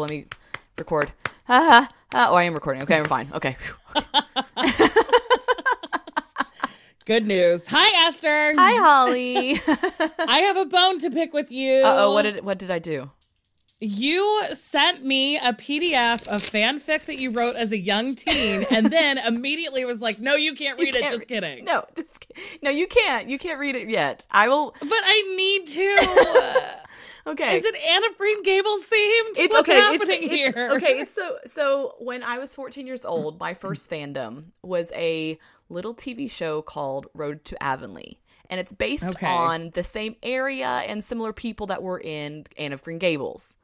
Let me record. Ha ha. ha. Oh, I am recording. Okay, I'm fine. Okay. Good news. Hi, Esther. Hi, Holly. I have a bone to pick with you. Uh oh. What did what did I do? You sent me a PDF of fanfic that you wrote as a young teen, and then immediately was like, "No, you can't read You it." can't Just kidding. No, just no. You can't. You can't read it yet. I will. but I need to. Okay. Is it Anne of Green Gables themed? It's What's okay. Happening it's- here? okay. It's so so when I was 14 years old, my first fandom was a little TV show called Road to Avonlea. And it's based Okay. on the same area and similar people that were in Anne of Green Gables.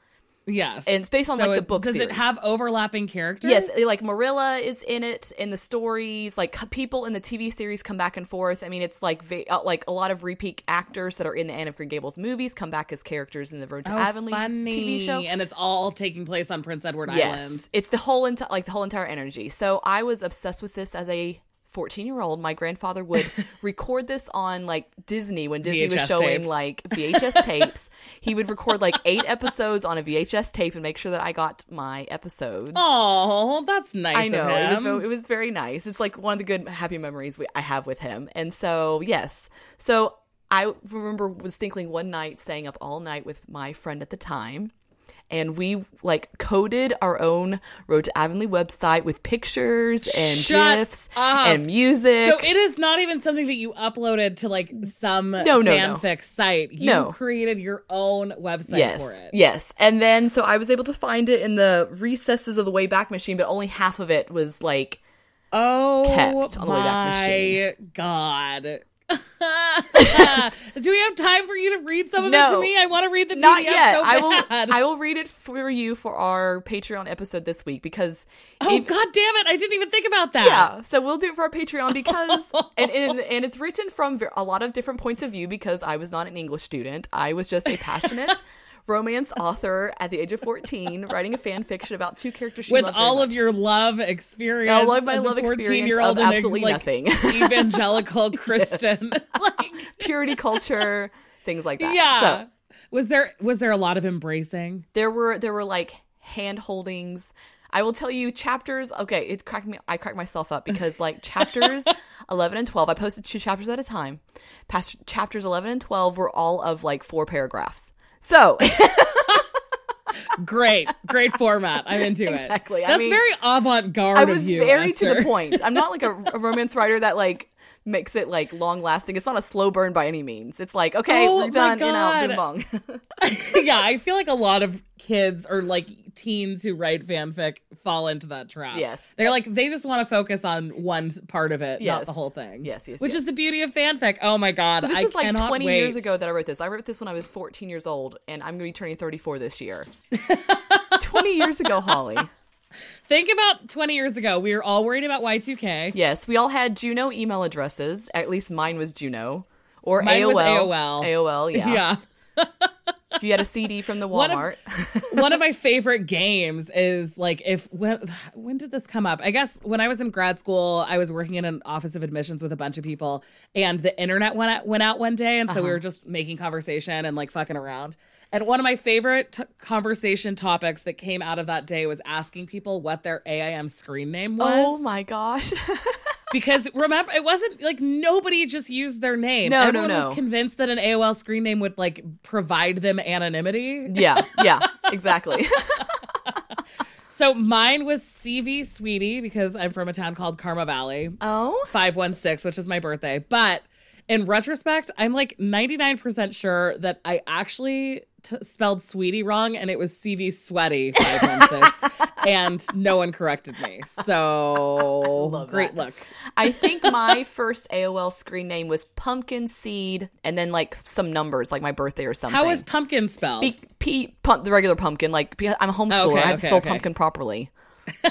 Yes, And it's based on, So like, the it- book Does it have overlapping characters? Yes, like Marilla is in it in the stories. Like people in the TV series come back and forth. I mean, it's like uh, like a lot of repeat actors that are in the Anne of Green Gables movies come back as characters in the Road to Oh, Avonlea funny. TV show. and it's all taking place on Prince Edward Yes, Island. it's the whole enti- like the whole entire energy. So I was obsessed with this as a 14 year old. My grandfather would record this on like Disney when Disney was showing tapes. like VHS tapes. He would record like eight episodes on a VHS tape and make sure that I got my episodes. Oh, that's nice. I know of it was it was very nice. It's like one of the good happy memories we, I have with him. And so yes, so I remember was distinctly one night staying up all night with my friend at the time, and we like coded our own Road to Avonlea website with pictures and Shut gifs up. and music. So it is not even something that you uploaded to like some no, no. fanfic site. You No. created your own website yes, for it. yes, and then so I was able to find it in the recesses of the Wayback Machine, but only half of it was like Oh Kept on the Wayback my Machine. god. Do we have time for you to read some of it to me? I want to read the PDF Not yet. so I will. I will read it for you for our Patreon episode this week because. oh if- god damn it! I didn't even think about that. Yeah, so we'll do it for our Patreon because, and, and and it's written from a lot of different points of view because I was not an English student. I was just a passionate romance author at the age of fourteen, writing a fan fiction about two characters she With all of your love experience, All of my love experience 14-year-old of in a, absolutely like, nothing. evangelical Christian. like, purity culture, things like that. yeah. So was there was there a lot of embracing? there were there were like hand holdings. I will tell you chapters. Okay, it cracked me. I cracked myself up because like chapters eleven and twelve. I posted two chapters at a time. Past chapters eleven and twelve were all of like four paragraphs. So Great, great format. I'm into it. Exactly. I That's mean, very avant-garde I was you. very to the point. I'm not like a, a romance writer that like makes it like long lasting. It's not a slow burn by any means. It's like okay, Oh we're done. You know, God. boom bong. yeah, I feel like a lot of kids or like teens who write fanfic fall into that trap. Yes. They're like they just want to focus on one part of it, not the whole thing. Yes, yes, Which yes. is the beauty of fanfic. Oh my god. So this I was like 20 wait. years ago that I wrote this. I wrote this when I was 14 years old, and I'm going to be turning 34 this year. 20 years ago, Holly. Think about 20 years ago. We were all worried about Y2K. Yes, we all had Juno email addresses. At least mine was Juno. Or Mine AOL. was AOL. AOL, yeah. Yeah. If you had a CD from the One of- Walmart. One of my favorite games is like if when when did this come up? I guess when I was in grad school, I was working in an office of admissions with a bunch of people, and the internet went out, went out one day, and so Uh-huh. we were just making conversation and like fucking around. And one of my favorite t- conversation topics that came out of that day was asking people what their AIM screen name was. oh my gosh. Because remember, it wasn't like nobody just used their name. No, no, no. was convinced that an AOL screen name would like provide them anonymity. yeah, yeah, exactly. So mine was CV Sweetie because I'm from a town called Carmel Valley, oh? 516, which is my birthday. But in retrospect, I'm like 99% sure that I actually t- spelled Sweetie wrong and it was CV Sweaty 516. and no one corrected me. So great look. I think my first AOL screen name was Pumpkin Seed, and then like some numbers, like my birthday or something. How is pumpkin spelled? P, P pump the regular pumpkin? Like I'm a homeschooler, Okay, I have to spell okay. pumpkin properly.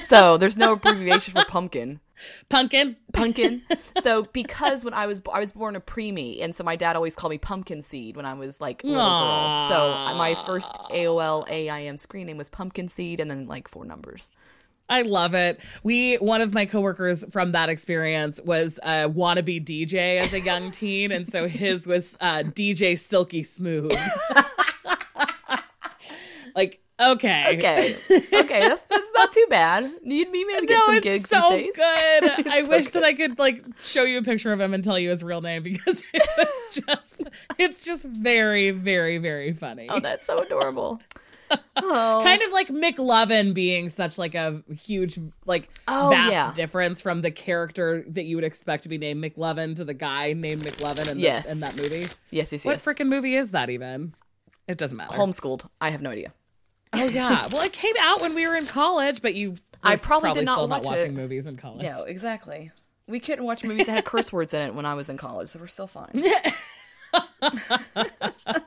So there's no abbreviation for pumpkin. Pumpkin? Pumpkin. So because when I was I was born a preemie, and so my dad always called me Pumpkin Seed when I was like a little girl. So my first AOL AIM screen name was Pumpkin Seed, and then like four numbers. I love it. We one of my coworkers from that experience was a wannabe DJ as a young teen, and so his was uh, DJ Silky Smooth. like Okay. Okay, okay, that's that's not too bad. You'd be maybe get no, some gigs so good. I so wish good. that I could like show you a picture of him and tell you his real name because it's just it's just very, very, very funny. Oh, that's so adorable. Oh, kind of like McLovin being such like a huge like Oh, vast yeah. difference from the character that you would expect to be named McLovin to the guy named McLovin in, the- Yes. in that movie. yes, yes, What yes. freaking movie is that even? It doesn't matter. Homeschooled. I have no idea. Oh yeah. Well, it came out when we were in college, but you I were probably did not still not watching it. movies in college. No, exactly. We couldn't watch movies that had curse words in it when I was in college, so we're still fine.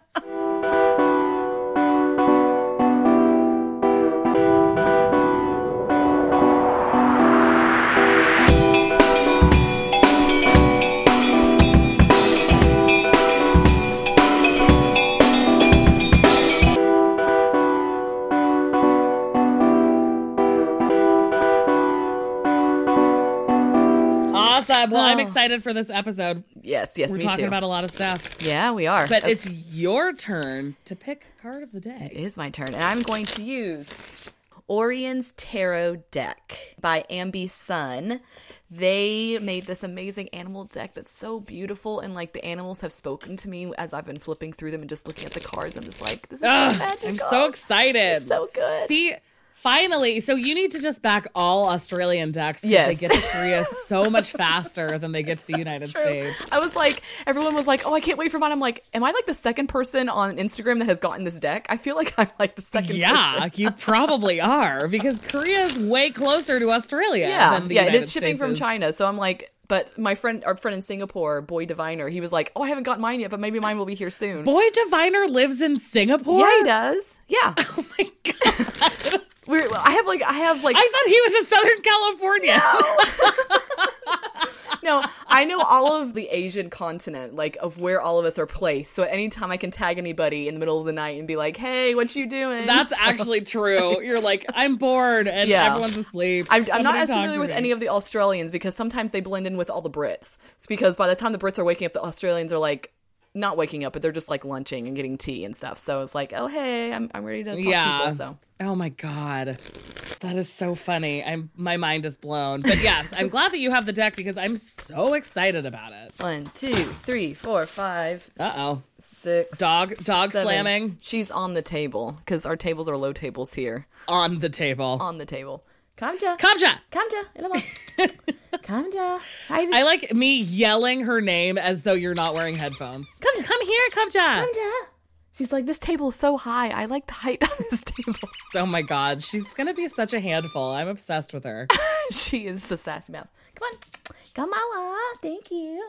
excited for this episode. Yes, yes, We're talking too. about a lot of stuff. yeah, we are. But Okay. it's your turn to pick card of the day. It is my turn, and I'm going to use Orion's Tarot deck by Ambi Sun. They made this amazing animal deck that's so beautiful, and like the animals have spoken to me as I've been flipping through them and just looking at the cards. I'm just like, this is Ugh, so magical. I'm so excited. It's so good. See, finally, so you need to just back all Australian decks. Yes. They get to Korea so much faster than they get to the United True. States. I was like, everyone was like, "Oh, I can't wait for mine." I'm like, "Am I like the second person on Instagram that has gotten this deck?" I feel like I'm like the second. Yeah, you probably are because Korea is way closer to Australia. yeah, than the yeah. And United it's shipping States from is. China, so I'm like, but my friend, our friend in Singapore, Boy Diviner, he was like, "Oh, I haven't got mine yet, but maybe mine will be here soon." Boy Diviner lives in Singapore. yeah, he does. Yeah, Oh my god! We're, I have like, I have like, I thought he was in Southern California. no, I know all of the Asian continent, like of where all of us are placed. So anytime I can tag anybody in the middle of the night and be like, "Hey, what you doing?" That's So- actually true. You're like, I'm bored and Yeah. everyone's asleep. I'm, I'm not as familiar with me. any of the Australians because sometimes they blend in with all the Brits. It's because by the time the Brits are waking up, the Australians are like not waking up, but they're just like lunching and getting tea and stuff. So it's like, oh hey, I'm I'm ready to talk Yeah. people. So Oh my god. That is so funny. I'm my mind is blown. But yes, I'm glad that you have the deck because I'm so excited about it. one, two, three, four, five, Uh oh. six, Dog dog seven. slamming She's on the table because our tables are low tables here. on the table. On the table. Kamja. Kamja. Kamja. Ilama. Kamja. I like me yelling her name as though you're not wearing headphones. Kamja. Come here, Kamja. Kamja. She's like, this table is so high. I like the height on this table. Oh my god, she's gonna be such a handful. I'm obsessed with her. she is a sassy mouth. Come on. Kamala. Thank you.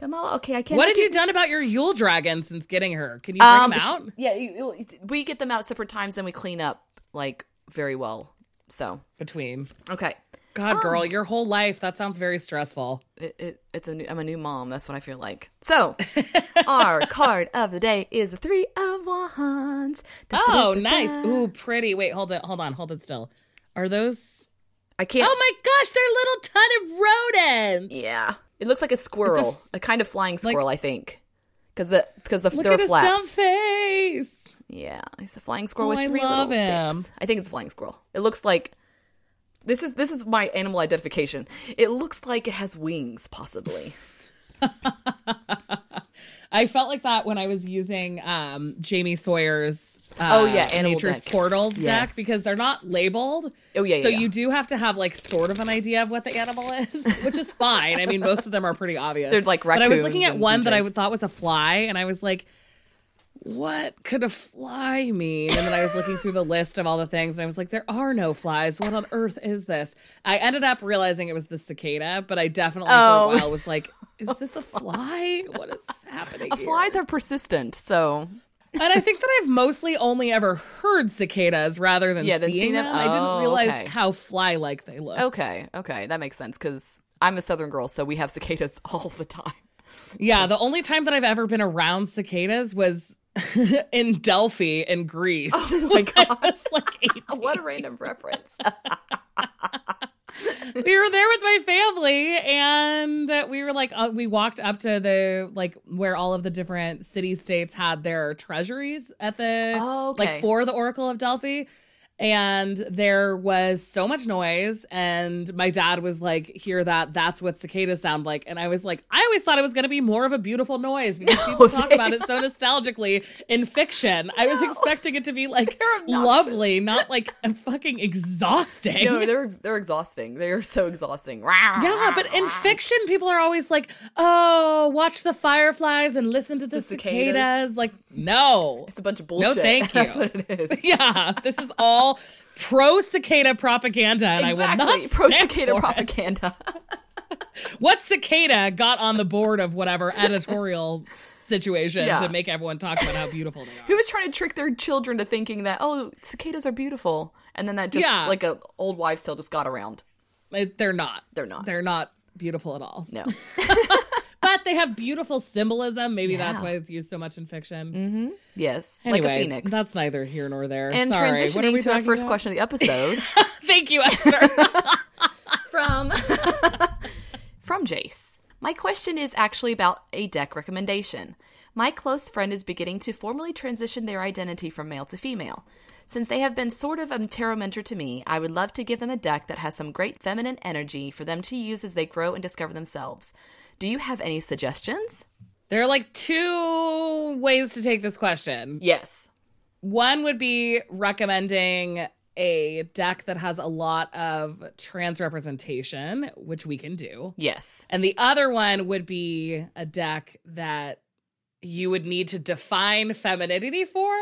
Kamala. Okay, I can't. What have you done about your Yule dragon since getting her? Can you bring Um, them out? yeah, you, you- we get them out separate times and we clean up like very well. So Between. okay, God, um, girl, your whole life. That sounds very stressful. it, it, it's a new, I'm a new mom. That's what I feel like. So our card of the day is the three of wands. Da, Oh, da, da, nice. Ooh, pretty. Wait, hold it. Hold on. Hold it still. Are those? I can't. Oh my gosh, they're little ton of rodents. yeah, it looks like a squirrel, a, kind of flying squirrel, I think, because the because the Look at are his dumb face. Yeah, he's a flying squirrel Oh, with I three love little him. sticks. I think it's a flying squirrel. It looks like this is this is my animal identification. It looks like it has wings, possibly. I felt like that when I was using um, Jamie Sawyer's uh, Oh, yeah, Animal Nature's Deck. Portals deck because they're not labeled. Oh, yeah, So yeah, you do have to have like sort of an idea of what the animal is, which is fine. I mean, most of them are pretty obvious. They're like But I was looking at one that I thought was a fly, and I was like, what could a fly mean? And then I was looking through the list of all the things, and I was like, there are no flies. What on earth is this? I ended up realizing it was the cicada, but I definitely Oh. for a oh. while was like, is this a fly? What is happening? here? Flies are persistent, so And I think that I've mostly only ever heard cicadas rather than Yeah, seeing seen them? them. I didn't Oh, realize okay. how fly-like they looked. okay, okay, that makes sense because I'm a southern girl, so we have cicadas all the time. Yeah, the only time that I've ever been around cicadas was in Delphi in Greece. Oh my gosh, like 18. what a random reference. we were there with my family and we were like uh, we walked up to the like where all of the different city states had their treasuries at the Oh, okay. like for the oracle of delphi and there was so much noise and my dad was like hear that that's what cicadas sound like and i was like i always thought it was going to be more of a beautiful noise because people talk about it so nostalgically in fiction i was expecting it to be like lovely not like fucking exhausting No, they're they're exhausting. They're so exhausting. yeah, but in fiction, people are always like, "Oh, watch the fireflies and listen to the, The cicadas. cicadas. Like, no, it's a bunch of bullshit. No, thank you That's what it is. yeah, this is all pro cicada propaganda, and I will not pro cicada propaganda. What cicada got on the board of whatever editorial situation Yeah. to make everyone talk about how beautiful they are? Who was trying to trick their children to thinking that oh cicadas are beautiful, and then that just Yeah. like a old wives' tale just got around. They're not. They're not. They're not beautiful at all. No. But they have beautiful symbolism. Maybe that's why it's used so much in fiction. Mm-hmm. yes. Anyway, like a phoenix. that's neither here nor there. and Sorry. Transitioning to our first about? question of the episode Thank you, Esther. from from Jace. My question is actually about a deck recommendation. My close friend is beginning to formally transition their identity from male to female. Since they have been sort of a tarot mentor to me, I would love to give them a deck that has some great feminine energy for them to use as they grow and discover themselves. Do you have any suggestions? there are like two ways to take this question. Yes. One would be recommending a deck that has a lot of trans representation, which we can do. Yes. And the other one would be a deck that you would need to define femininity for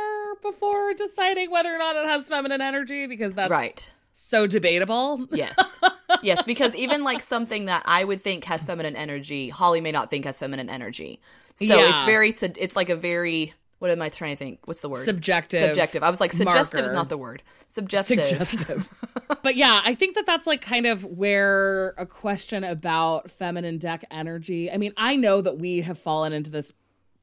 before deciding whether or not it has feminine energy because that's Right. So debatable. Yes. yes, because even like something that I would think has feminine energy, Holly may not think has feminine energy. So Yeah. it's very it's like a very what am I trying to think? What's the word? Subjective. Subjective. I was like suggestive is not the word. Suggestive. suggestive. but yeah, I think that that's like kind of where a question about feminine deck energy. I mean, I know that we have fallen into this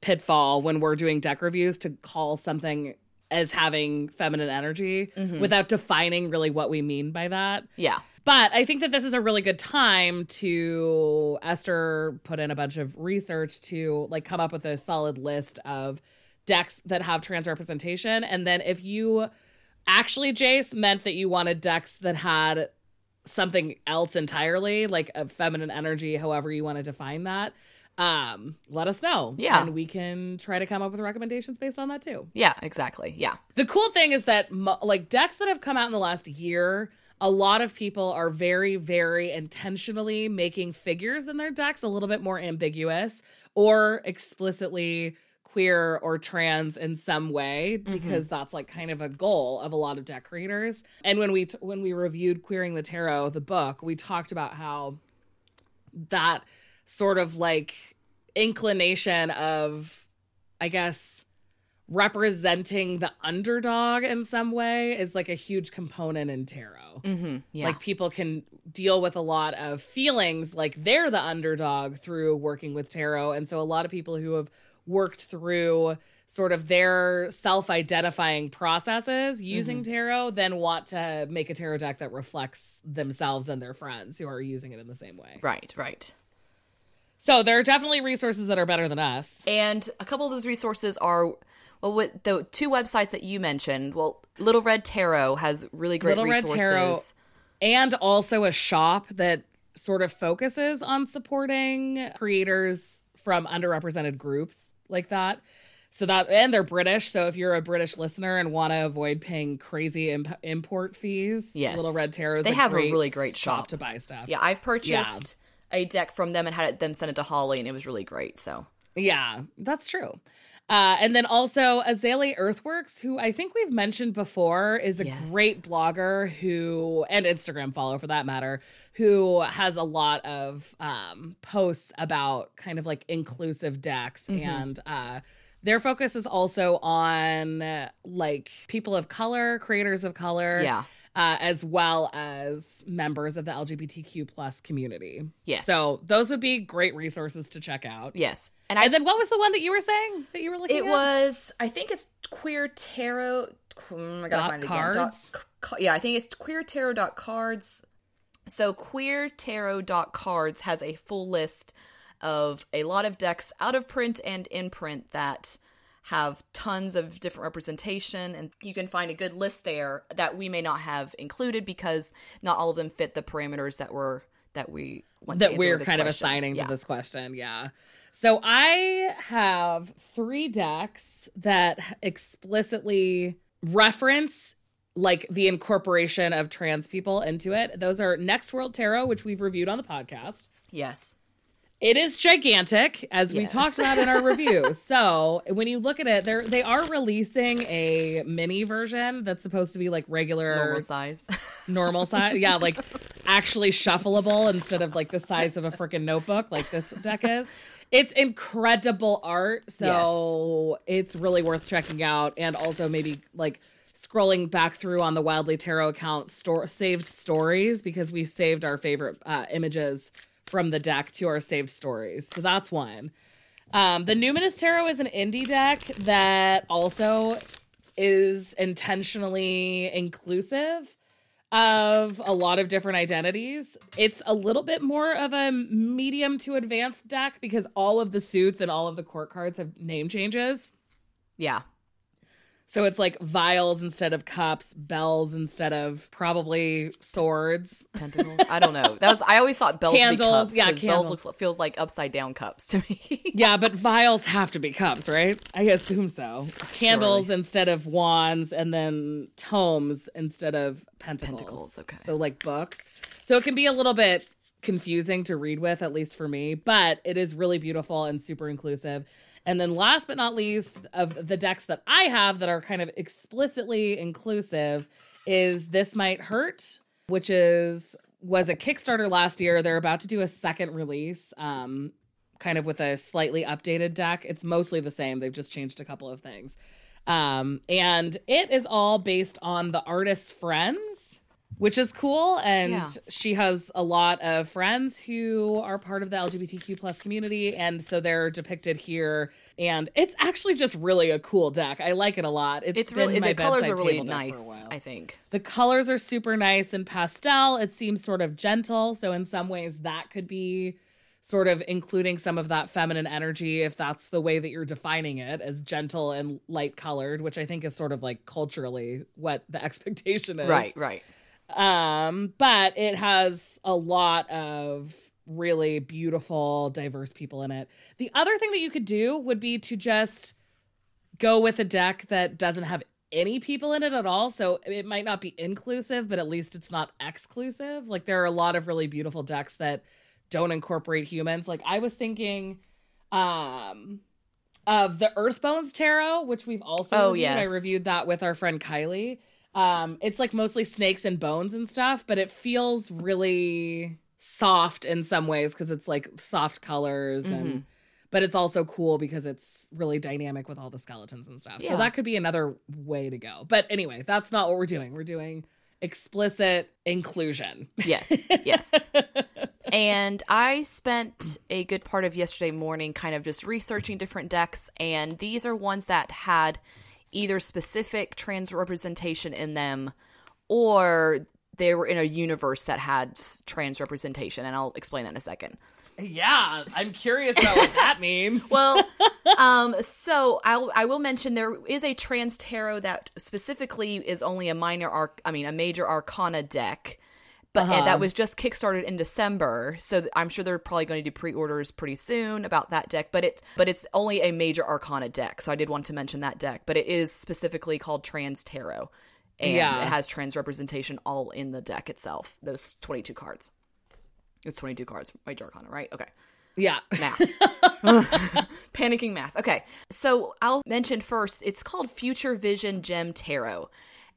pitfall when we're doing deck reviews to call something as having feminine energy mm-hmm. without defining really what we mean by that. Yeah. But I think that this is a really good time to Esther put in a bunch of research to like come up with a solid list of decks that have trans representation. And then if you actually, Jace, meant that you wanted decks that had something else entirely, like a feminine energy, however you want to define that, um, let us know. Yeah. And we can try to come up with recommendations based on that too. Yeah, exactly. Yeah. The cool thing is that like decks that have come out in the last year, a lot of people are very very intentionally making figures in their decks a little bit more ambiguous or explicitly queer or trans in some way because that's like kind of a goal of a lot of deck creators. And when we t- when we reviewed Queering the Tarot, the book, we talked about how that sort of like inclination of I guess representing the underdog in some way is like a huge component in tarot. Mm-hmm. Yeah. Like people can deal with a lot of feelings like they're the underdog through working with tarot. And so a lot of people who have worked through sort of their self-identifying processes using tarot then want to make a tarot deck that reflects themselves and their friends who are using it in the same way. right, right. So there are definitely resources that are better than us. And a couple of those resources are well with the two websites that you mentioned. Well, Little Red Tarot has really great Little Red. Tarot and also a shop that sort of focuses on supporting creators from underrepresented groups like that. So that and they're British, so if you're a British listener and want to avoid paying crazy imp- import fees, Yes. Little Red Tarot is They a have a really great shop. to buy stuff. Yeah, I've purchased a deck from them and had it, them send it to Holly, and it was really great. So Yeah, that's true. Uh, and then also Azalea Earthworks, who I think we've mentioned before, is a Yes. great blogger who, and Instagram follow for that matter, who has a lot of um, posts about kind of like inclusive decks. Mm-hmm. And uh, their focus is also on like people of color, creators of color. Yeah. Uh, as well as members of the LGBTQ plus community. Yes. So those would be great resources to check out. yes, and I And then what was the one that you were saying that you were looking at? it at? was I think it's Queer Tarot. mm, I gotta Dot find it cards? again. Dot, yeah, I think it's Queer Tarot dot cards. So queertarot.cards has a full list of a lot of decks out of print and in print that have tons of different representation and you can find a good list there that we may not have included because not all of them fit the parameters that were that we want that we're kind question. of assigning yeah. to this question yeah so i have three decks that explicitly reference like the incorporation of trans people into it those are next world tarot which we've reviewed on the podcast yes it is gigantic, as yes. we talked about in our review. so when you look at it, they're they are releasing a mini version that's supposed to be like regular normal size. Normal size. Yeah, like actually shuffleable instead of like the size of a freaking notebook like this deck is. It's incredible art. So yes. it's really worth checking out. And also maybe like scrolling back through on the Wildly Tarot account store saved stories because we saved our favorite uh, images from the deck to our saved stories. So that's one. Um, the Numinous Tarot is an indie deck that also is intentionally inclusive of a lot of different identities. It's a little bit more of a medium to advanced deck because all of the suits and all of the court cards have name changes. Yeah. So it's like vials instead of cups, bells instead of probably swords. Tentacles. I don't know. That was I always thought bells candles. yeah, candles. bells looks feels like upside down cups to me. yeah, but vials have to be cups, right? I assume so. Candles Surely. instead of wands, and then tomes instead of pentacles. Pentacles. Okay. So like books. So it can be a little bit confusing to read with, at least for me, but it is really beautiful and super inclusive. And then last but not least of the decks that I have that are kind of explicitly inclusive is This Might Hurt, which is was a Kickstarter last year. They're about to do a second release. Um, kind of with a slightly updated deck. It's mostly the same. They've just changed a couple of things. Um, and it is all based on the artist's friends which is cool. And yeah. she has a lot of friends who are part of the lgbtq plus community. And so they're depicted here. And it's actually just really a cool deck. I like it a lot. It's, it's really the colors are really nice i think. The colors are super nice and pastel. It seems sort of gentle. So in some ways that could be sort of including some of that feminine energy if that's the way that you're defining it as gentle and light colored which i think is sort of like culturally what the expectation is. Right right um, but it has a lot of really beautiful, diverse people in it. The other thing that you could do would be to just go with a deck that doesn't have any people in it at all. So it might not be inclusive, but at least it's not exclusive. Like there are a lot of really beautiful decks that don't incorporate humans. Like I was thinking um of the Earthbones Tarot, which we've also oh, reviewed. Yes. I reviewed that with our friend Kylie. Um, it's like mostly snakes and bones and stuff, but it feels really soft in some ways because it's like soft colors mm-hmm. and but it's also cool because it's really dynamic with all the skeletons and stuff. Yeah. So that could be another way to go. But anyway, that's not what we're doing. We're doing explicit inclusion. Yes. Yes. and I spent a good part of yesterday morning kind of just researching different decks and these are ones that had either specific trans representation in them or they were in a universe that had trans representation and I'll explain that in a second. Yeah, I'm curious about what that means. well, um, so I'll, I will mention there is a trans tarot that specifically is only a minor arc, I mean, a major arcana deck but uh-huh. that was just kickstarted in December. So I'm sure they're probably going to do pre-orders pretty soon about that deck. But it's but it's only a major Arcana deck, so I did want to mention that deck. But it is specifically called Trans Tarot, and yeah. it has trans representation all in the deck itself. Those 22 cards. It's 22 cards, major Arcana, right? Okay. Yeah. Math. Panicking math. Okay. So I'll mention first, it's called Future Vision Gem Tarot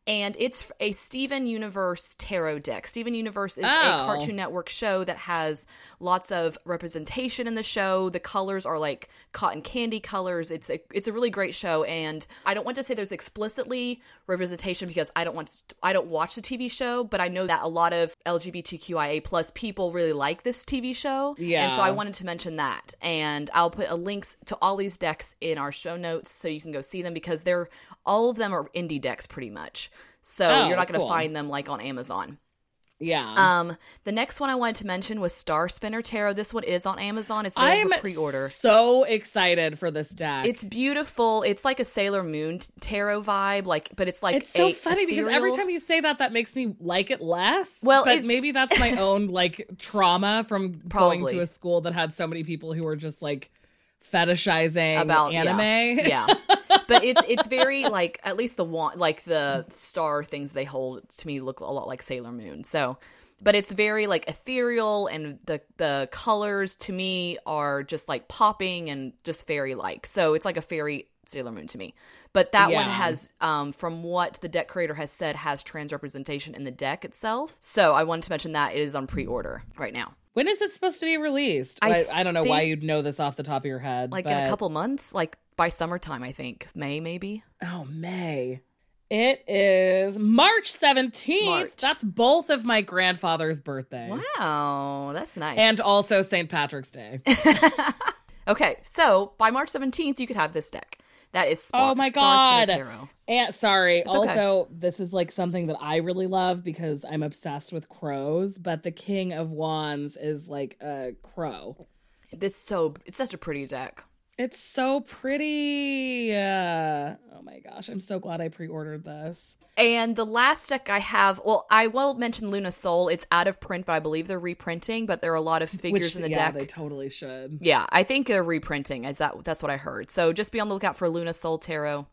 and it's a Steven Universe tarot deck. Steven Universe is oh. a Cartoon Network show that has lots of representation in the show. The colors are like cotton candy colors. It's a it's a really great show, and I don't want to say there's explicitly representation because I don't want to, I don't watch the TV show, but I know that a lot of LGBTQIA plus people really like this TV show. Yeah, and so I wanted to mention that, and I'll put a links to all these decks in our show notes so you can go see them because they're all of them are indie decks pretty much. So oh, you're not going to cool. find them like on Amazon. Yeah. Um, the next one I wanted to mention was Star Spinner Tarot. This one is on Amazon. It's I'm pre-order. so excited for this deck. It's beautiful. It's like a Sailor Moon tarot vibe, like, but it's like It's so a funny because every time you say that, that makes me like it less. Well, but maybe that's my own like trauma from going to a school that had so many people who were just like fetishizing about yeah. anime. Yeah. but it's it's very like at least the one like the star things they hold to me look a lot like Sailor Moon. So, but it's very like ethereal and the the colors to me are just like popping and just fairy like. So it's like a fairy Sailor Moon to me. But that one has, um, from what the deck creator has said, has trans representation in the deck itself. So I wanted to mention that it is on pre-order right now, When is it supposed to be released? I I, I don't know why you'd know this off the top of your head. like in a couple months, like by summertime, I think May maybe. Oh, May. It is March 17th. March. That's both of my grandfather's birthdays. Wow, that's nice. And also St. Patrick's Day. Okay, so by March 17th, you could have this deck. That is Spa- Oh my Star Spinner God. Tarot. And sorry, okay. also this is like something that I really love because I'm obsessed with crows, but the King of Wands is like a crow. This so it's such a pretty deck. It's so pretty. Uh, oh my gosh, I'm so glad I pre-ordered this. And the last deck I have, well, I will mention Luna Soul. It's out of print, but I believe they're reprinting. But there are a lot of figures Which in the yeah, deck. they totally should. yeah, I think they're reprinting. Is that that's what I heard? So just be on the lookout for Luna Soul Tarot,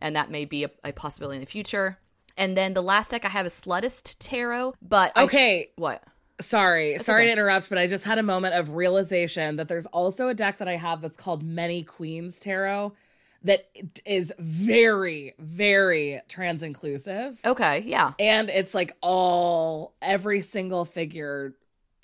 and that may be a, a possibility in the future. And then the last deck I have is Slutist Tarot. But I- Okay, what? Sorry, sorry okay. to interrupt, but I just had a moment of realization that there's also a deck that I have that's called Many Queens Tarot that is very, very trans inclusive. Okay, yeah, and it's like all every single figure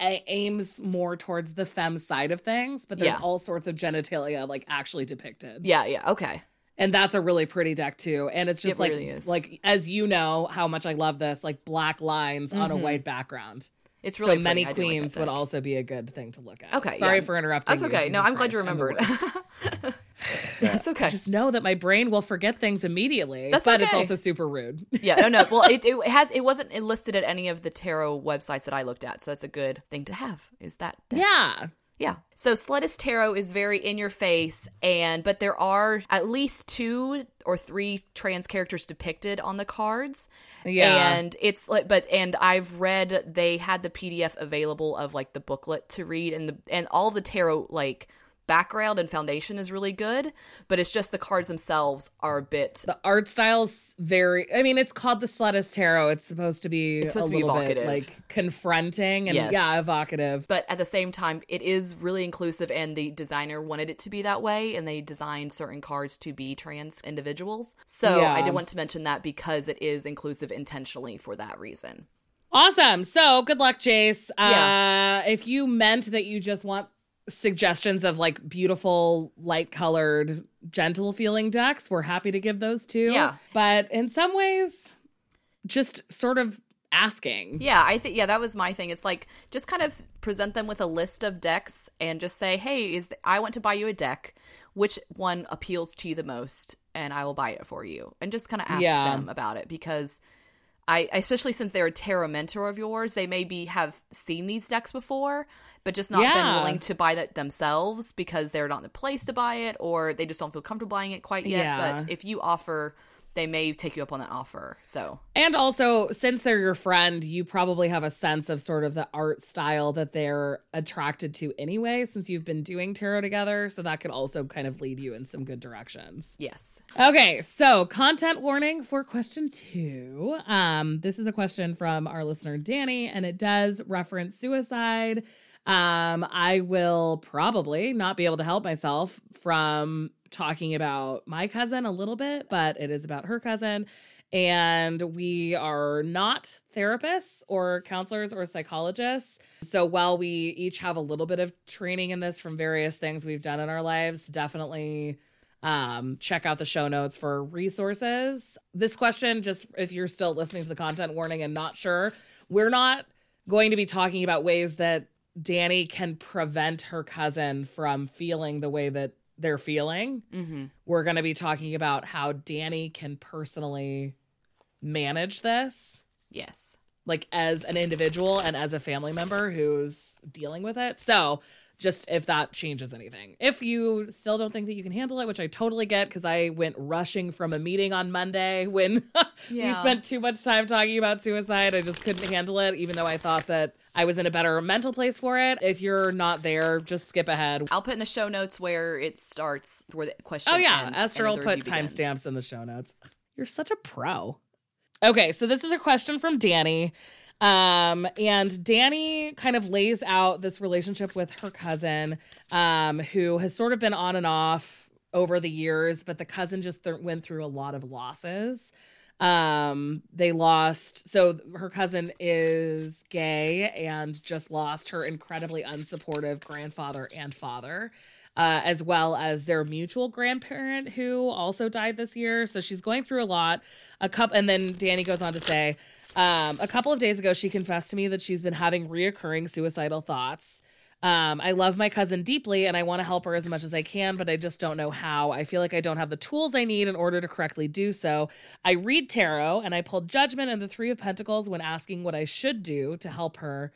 aims more towards the femme side of things but there's Yeah. all sorts of genitalia like actually depicted yeah, yeah. Okay, and that's a really pretty deck too and it's just It like really like as you know how much i love this like black lines on a white background it's really so many pretty. I like queens would also be a good thing to look at Okay, sorry yeah. for interrupting That's you, okay. No, I'm glad you Christ, I'm remembered. worst. That's okay. just know that my brain will forget things immediately That's but it's also super rude yeah, no, no. Well, it, it has it wasn't listed at any of the tarot websites that I looked at, so that's a good thing to have. Is that yeah yeah. So Slutist Tarot is very in your face, and but there are at least two or three trans characters depicted on the cards. Yeah. and it's like, but and I've read they had the PDF available of like the booklet to read, and the and all the tarot like background and foundation is really good, but it's just the cards themselves are a bit the art style's very i mean it's called the slutist tarot it's supposed to be It's supposed a to be evocative. bit like confronting and Yes. yeah evocative but at the same time it is really inclusive and the designer wanted it to be that way and they designed certain cards to be trans individuals so Yeah. i did want to mention that because it is inclusive intentionally for that reason awesome so good luck jace Yeah. uh if you meant that you just want suggestions of like beautiful light colored gentle feeling decks. We're happy to give those too. Yeah. but in some ways just sort of asking. Yeah i think yeah that was my thing. It's like just kind of present them with a list of decks and just say hey is th- i want to buy you a deck. Which one appeals to you the most? And i will buy it for you. And just kind of ask Yeah. them about it because I especially since they're a tarot mentor of yours, they maybe have seen these decks before, but just not been willing to buy that themselves because they're not in the place to buy it or they just don't feel comfortable buying it quite yet. Yeah. But if you offer, they may take you up on that offer. So And also, since they're your friend, you probably have a sense of sort of the art style that they're attracted to anyway, since you've been doing tarot together. So that could also kind of lead you in some good directions. yes, Okay, so content warning for question two. Um, this is a question from our listener Danny, and it does reference suicide. Um, I will probably not be able to help myself from talking about my cousin a little bit, but it is about her cousin. And we are not therapists or counselors or psychologists. So while we each have a little bit of training in this from various things we've done in our lives, definitely um, check out the show notes for resources. This question, just if you're still listening to the content warning and not sure, we're not going to be talking about ways that Danny can prevent her cousin from feeling the way that they're feeling. mm-hmm. We're going to be talking about how Danny can personally manage this. yes, like as an individual and as a family member who's dealing with it. So, just if that changes anything. If you still don't think that you can handle it, which I totally get because I went rushing from a meeting on Monday when we spent too much time talking about suicide. I just couldn't handle it, even though I thought that I was in a better mental place for it. If you're not there, just skip ahead. I'll put in the show notes where it starts, where the question. Oh yeah, ends Esther will put timestamps in the show notes. You're such a pro. Okay, so this is a question from Danny. Um, and Danny kind of lays out this relationship with her cousin, um, who has sort of been on and off over the years, but the cousin just th- went through a lot of losses. Um, they lost, so her cousin is gay and just lost her incredibly unsupportive grandfather and father uh, as well as their mutual grandparent who also died this year. So she's going through a lot. A couple, and then Danny goes on to say, um, a couple of days ago, she confessed to me that she's been having reoccurring suicidal thoughts. Um, I love my cousin deeply and I want to help her as much as I can, but I just don't know how. I feel like I don't have the tools I need in order to correctly do so. I read tarot and I pulled judgment and the Three of Pentacles when asking what I should do to help her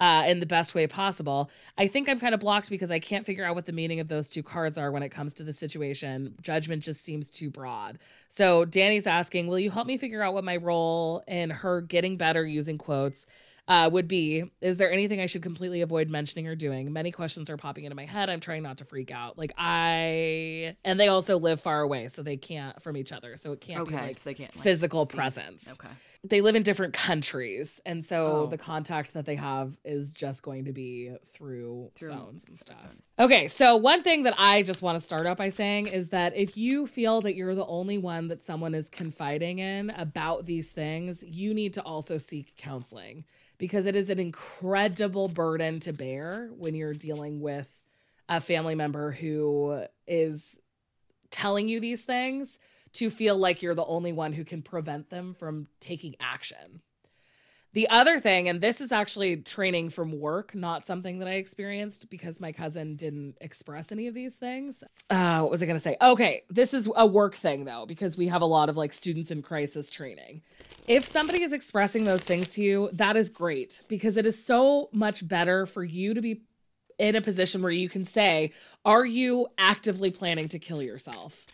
uh, in the best way possible. I think I'm kind of blocked because I can't figure out what the meaning of those two cards are when it comes to the situation. Judgment just seems too broad. So Danny's asking, Will you help me figure out what my role in her getting better using quotes? Uh, would be is there anything I should completely avoid mentioning or doing? Many questions are popping into my head. I'm trying not to freak out. Like I and they also live far away, so they can't from each other. So it can't be Okay, like so they can't like, physical see. presence Okay. They live in different countries and so Oh. the contact that they have is just going to be through, Through phones and stuff phones. okay so one thing that i just want to start out by saying is that if you feel that you're the only one that someone is confiding in about these things you need to also seek counseling because it is an incredible burden to bear when you're dealing with a family member who is telling you these things to feel like you're the only one who can prevent them from taking action. The other thing, and this is actually training from work, not something that I experienced because my cousin didn't express any of these things. Uh, what was I going to say? Okay, this is a work thing though, because we have a lot of like students in crisis training. If somebody is expressing those things to you, that is great because it is so much better for you to be in a position where you can say, Are you actively planning to kill yourself?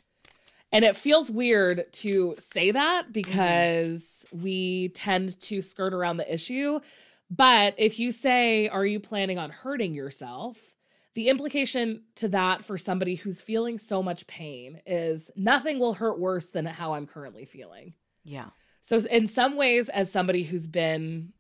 And it feels weird to say that mm-hmm. because we tend to skirt around the issue. But if you say, Are you planning on hurting yourself? The implication to that for somebody who's feeling so much pain is nothing will hurt worse than how I'm currently feeling. Yeah. So, in some ways, as somebody who's been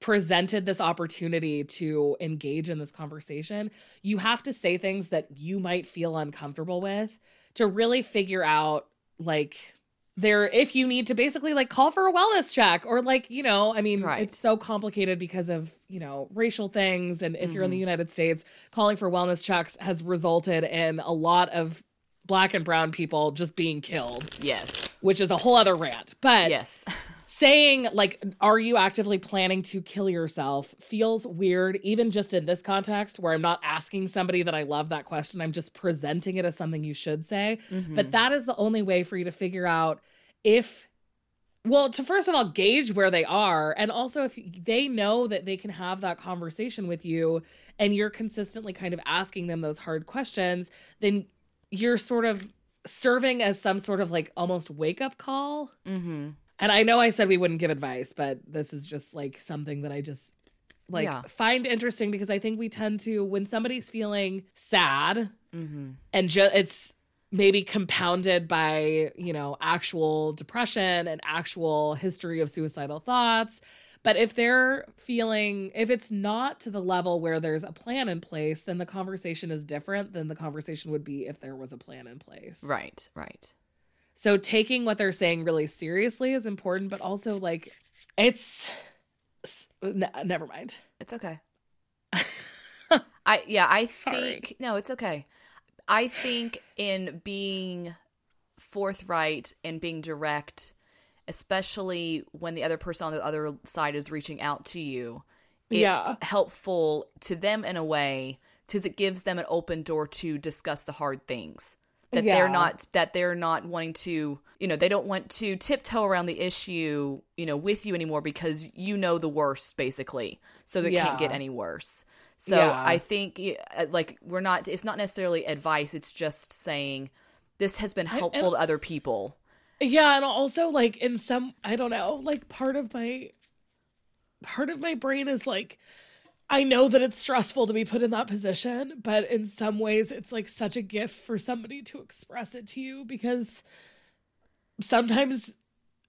presented this opportunity to engage in this conversation, you have to say things that you might feel uncomfortable with to really figure out, like, there, if you need to basically like call for a wellness check or like, you know, I mean, Right. it's so complicated because of, you know, racial things. And if you're in the mm-hmm. United States, calling for wellness checks has resulted in a lot of black and brown people just being killed Yes. which is a whole other rant. But Yes. saying like are you actively planning to kill yourself feels weird even just in this context where i'm not asking somebody that i love that question i'm just presenting it as something you should say Mm-hmm. but that is the only way for you to figure out if well to first of all gauge where they are and also if they know that they can have that conversation with you and you're consistently kind of asking them those hard questions then you're sort of serving as some sort of like almost wake up call Mm-hmm. And I know I said we wouldn't give advice, but this is just like something that I just like Yeah. find interesting because I think we tend to when somebody's feeling sad Mm-hmm. and just it's maybe compounded by, you know, actual depression and actual history of suicidal thoughts. But if they're feeling, if it's not to the level where there's a plan in place, then the conversation is different than the conversation would be if there was a plan in place. Right. Right. So taking what they're saying really seriously is important, but also like it's n- never mind. It's okay. I yeah, I Sorry. think no, it's okay. I think in being forthright and being direct, especially when the other person on the other side is reaching out to you, it's Yeah. helpful to them in a way because it gives them an open door to discuss the hard things. That Yeah. they're not that they're not wanting to you know they don't want to tiptoe around the issue you know with you anymore because you know the worst basically. So they can't get any worse. So Yeah. i think uh, like we're not it's not necessarily advice. It's just saying this has been helpful to other people. Yeah, and also like in some I don't know, like part of my part of my brain is like I know that it's stressful to be put in that position, but in some ways it's like such a gift for somebody to express it to you because sometimes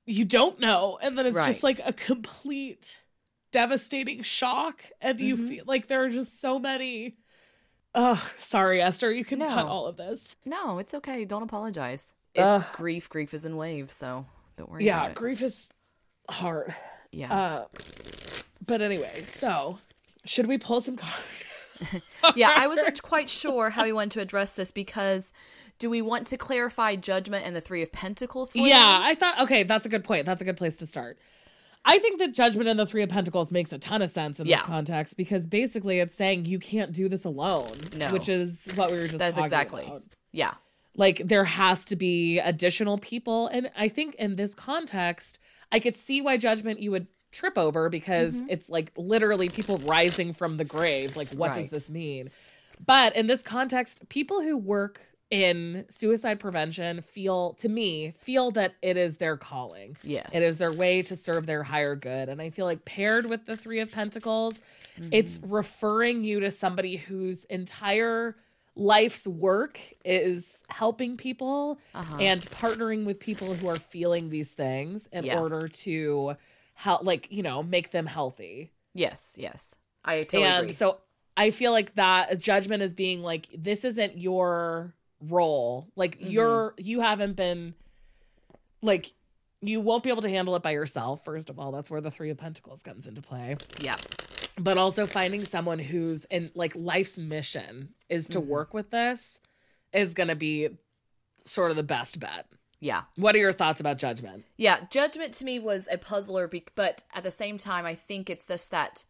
you don't know and then it's just like a complete devastating shock and you Mhm. feel like there are just so many Oh, sorry, Esther. You can cut all of this. no it's okay don't apologize it's grief grief is in waves so don't worry Yeah, about it grief is hard. yeah Uh, but anyway, so should we pull some cards? yeah, I wasn't quite sure how we wanted to address this because do we want to clarify judgment and the Three of Pentacles? Yeah, them? I thought okay, that's a good point. That's a good place to start. I think that judgment in the Three of Pentacles makes a ton of sense in Yeah. this context because basically it's saying you can't do this alone, No. which is what we were just That's talking exactly. about. yeah, Like there has to be additional people, and I think in this context, I could see why judgment you would trip over because Mm-hmm. it's like literally people rising from the grave. Like, what does this mean? But in this context, people who work in suicide prevention feel, to me, feel that it is their calling. yes, It is their way to serve their higher good. And I feel like paired with the Three of Pentacles, it's Mm-hmm. referring you to somebody whose entire life's work is helping people Uh-huh. and partnering with people who are feeling these things in Yeah. order to help, like, you know, make them healthy. yes, yes. I totally and agree. so I feel like that judgment is being like, this isn't your role. Like, Mm-hmm. you're, you haven't been, like, you won't be able to handle it by yourself. First of all, that's where the Three of Pentacles comes into play. yeah, But also finding someone who's in like life's mission is to Mhm. work with this is going to be sort of the best bet. Yeah, What are your thoughts about judgment? yeah. Judgment to me was a puzzler, be- but at the same time, I think it's just that.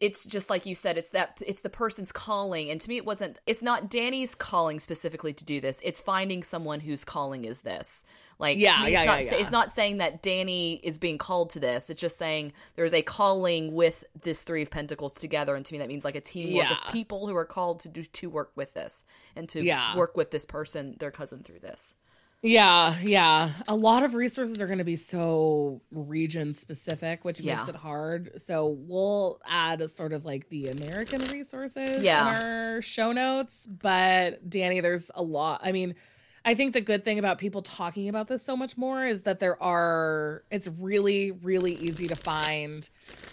It's just like you said. It's that it's the person's calling, and to me, it wasn't. It's not Danny's calling specifically to do this. It's finding someone whose calling is this. Like, Yeah, me, yeah, it's not, yeah, yeah. It's not saying that Danny is being called to this. It's just saying there's a calling with this Three of Pentacles together, and to me, that means like a teamwork Yeah. of people who are called to do to work with this and to work with this person, their cousin, through this. Yeah, yeah. A lot of resources are going to be so region specific, which makes it hard. So we'll add a sort of like the American resources Yeah. in our show notes. But Danny, there's a lot. I mean, I think the good thing about people talking about this so much more is that there are, it's really, really easy to find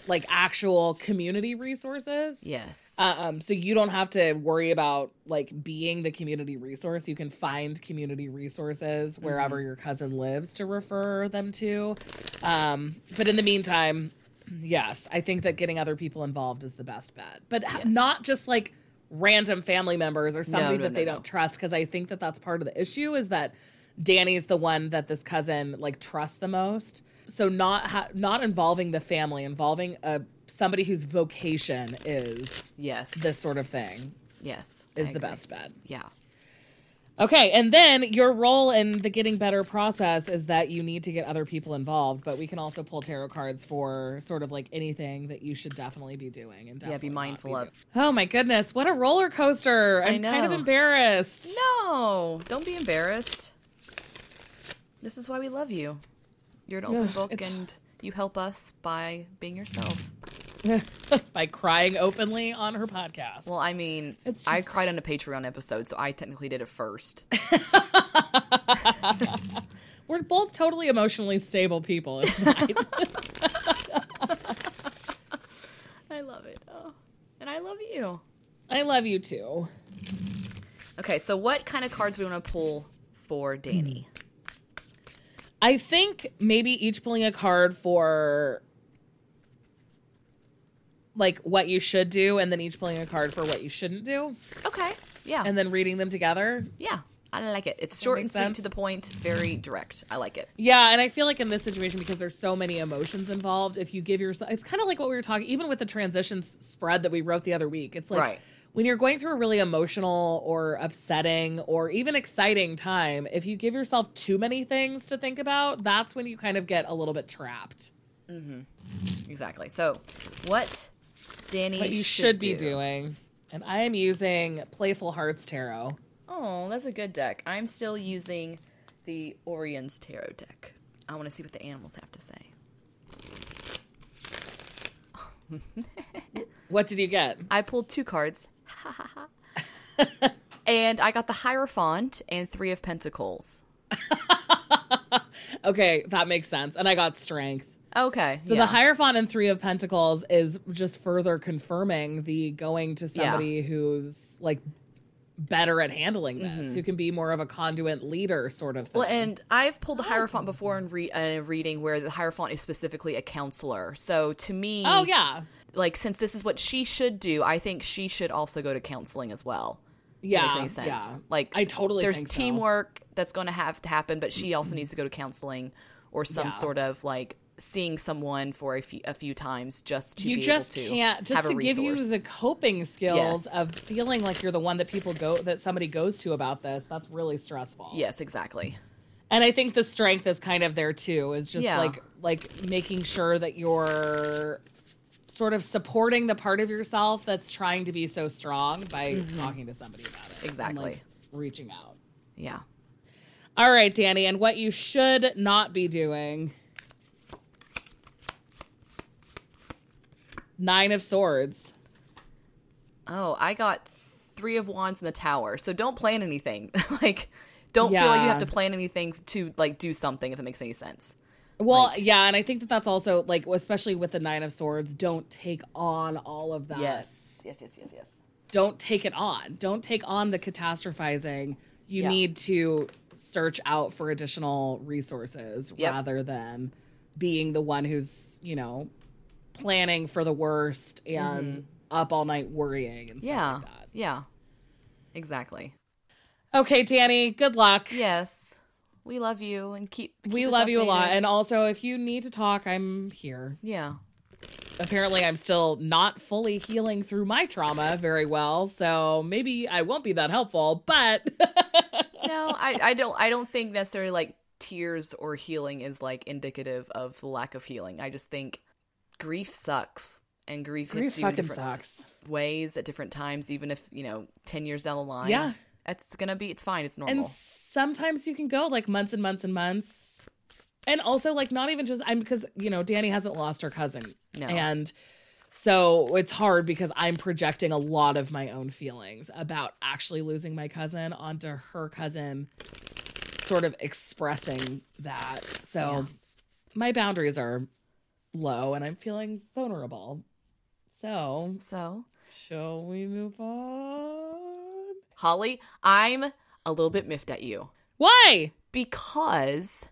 like actual community resources. Yes. Um, so you don't have to worry about like being the community resource. You can find community resources wherever your cousin lives to refer them to. Um, but in the meantime, yes, I think that getting other people involved is the best bet. But Yes. not just like random family members or somebody no, that no, they no. don't trust because I think that that's part of the issue is that Danny's the one that this cousin like trusts the most. So not ha- not involving the family, involving a somebody whose vocation is yes. this sort of thing yes. is I the agree. best bet. Yeah. Okay, and then your role in the getting better process is that you need to get other people involved, but we can also pull tarot cards for sort of like anything that you should definitely be doing and Yeah, be mindful of. doing. Oh my goodness, what a roller coaster! I I'm kind of embarrassed. No, don't be embarrassed. This is why we love you. You're an open Ugh, book, and you help us by being yourself. By crying openly on her podcast. Well, I mean, It's I cried on a Patreon episode, so I technically did it first. We're both totally emotionally stable people. I love it. Oh, and I love you. I love you too. Okay, so what kind of cards we want to pull for Danny? Hmm. I think maybe each pulling a card for like what you should do, and then each pulling a card for what you shouldn't do, Okay, yeah, and then reading them together. yeah, I like it. It's short and sweet sense? to the point, very direct. I like it. Yeah, and I feel like in this situation because there's so many emotions involved, if you give yourself, it's kind of like what we were talking, even with the transitions spread that we wrote the other week. It's like Right. when you're going through a really emotional or upsetting or even exciting time, if you give yourself too many things to think about, that's when you kind of get a little bit trapped. Mm-hmm. Exactly. So, what Danny What you should, be doing. And I am using Playful Hearts Tarot. Oh, that's a good deck. I'm still using the Orion's Tarot deck. I want to see what the animals have to say. What did you get? I pulled two cards. and I got the Hierophant and Three of Pentacles. Okay, that makes sense. And I got Strength. Okay. So yeah. the Hierophant and Three of Pentacles is just further confirming the going to somebody who's like better at handling this, who can be more of a conduit leader sort of thing. Well, and I've pulled the Hierophant before in, re- uh, in a reading where the Hierophant is specifically a counselor. So to me, oh yeah. like since this is what she should do, I think she should also go to counseling as well. Yeah. makes any sense. Yeah. Like I totally there's think so. teamwork that's going to have to happen, but she also needs to go to counseling or some Yeah. sort of like seeing someone for a few, a few times just to you be just able to can't just to give you the coping skills Yes. of feeling like you're the one that people go that somebody goes to about this that's really stressful yes, exactly. and i think the strength is kind of there too is just Yeah. like like making sure that you're sort of supporting the part of yourself that's trying to be so strong by talking to somebody about it Mm-hmm. Exactly. like, reaching out Yeah. all right danny and what you should not be doing nine of swords Oh, I got three of wands in the tower. So don't plan anything. like, don't feel like you have to plan anything to like do something if it makes any sense. Well, yeah, and I think that that's also like, especially with the Nine of Swords, don't take on all of that. Yes, yes, yes, yes, yes. Don't take it on. Don't take on the catastrophizing. You Yeah. need to search out for additional resources Yep. rather than being the one who's, you know, planning for the worst and up all night worrying and stuff Mm-hmm. Yeah, like that. yeah, exactly. Okay, Danny, good luck. Yes, we love you and keep. keep we love you a lot. And also, if you need to talk, I'm here. yeah, apparently I'm still not fully healing through my trauma very well, so maybe I won't be that helpful, but no, I, I don't. I don't think necessarily like tears or healing is like indicative of the lack of healing. I just think grief sucks, and grief, grief hits you in different sucks. ways at different times. Even if you know, ten years down the line, Yeah. it's gonna be. It's fine. It's normal. And sometimes you can go like months and months and months. And also like not even just I'm because, you know, Danny hasn't lost her cousin. No. And so it's hard because I'm projecting a lot of my own feelings about actually losing my cousin onto her cousin sort of expressing that. So my boundaries are low and I'm feeling vulnerable. So, so shall we move on? Holly, I'm a little bit miffed at you Why? because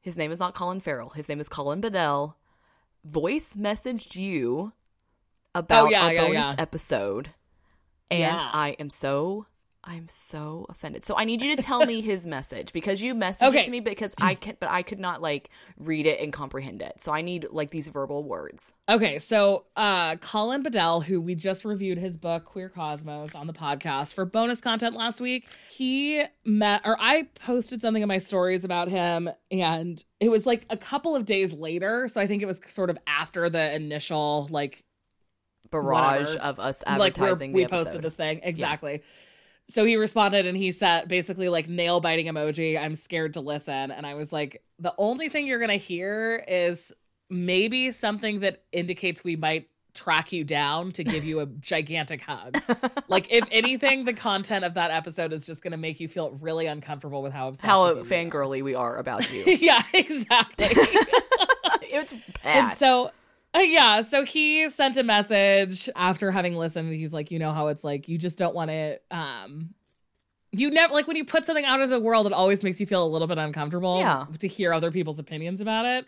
his name is not Colin Farrell. His name is Colin Bedell. Voice messaged you about Oh, yeah, our yeah, bonus yeah. episode, and. I am so I'm so offended. So I need you to tell me his message because you messaged Okay. it to me because I can but I could not like read it and comprehend it. So I need like these verbal words. Okay, so uh Colin Bedell, who we just reviewed his book Queer Cosmos on the podcast for bonus content last week, he met or I posted something in my stories about him and it was like a couple of days later, so I think it was sort of after the initial like Barrage Whatever. of us like advertising we the episode. posted this thing exactly. So he responded and he said basically like nail biting emoji. I'm scared to listen, and I was like, the only thing you're gonna hear is maybe something that indicates we might track you down to give you a gigantic hug. Like if anything, the content of that episode is just gonna make you feel really uncomfortable with how obsessed How you are. fangirly we are about you. yeah, exactly. it's bad. And so, yeah, so he sent a message after having listened. He's like, you know how it's like, you just don't want to, um, you never like when you put something out into the world, it always makes you feel a little bit uncomfortable Yeah. to hear other people's opinions about it.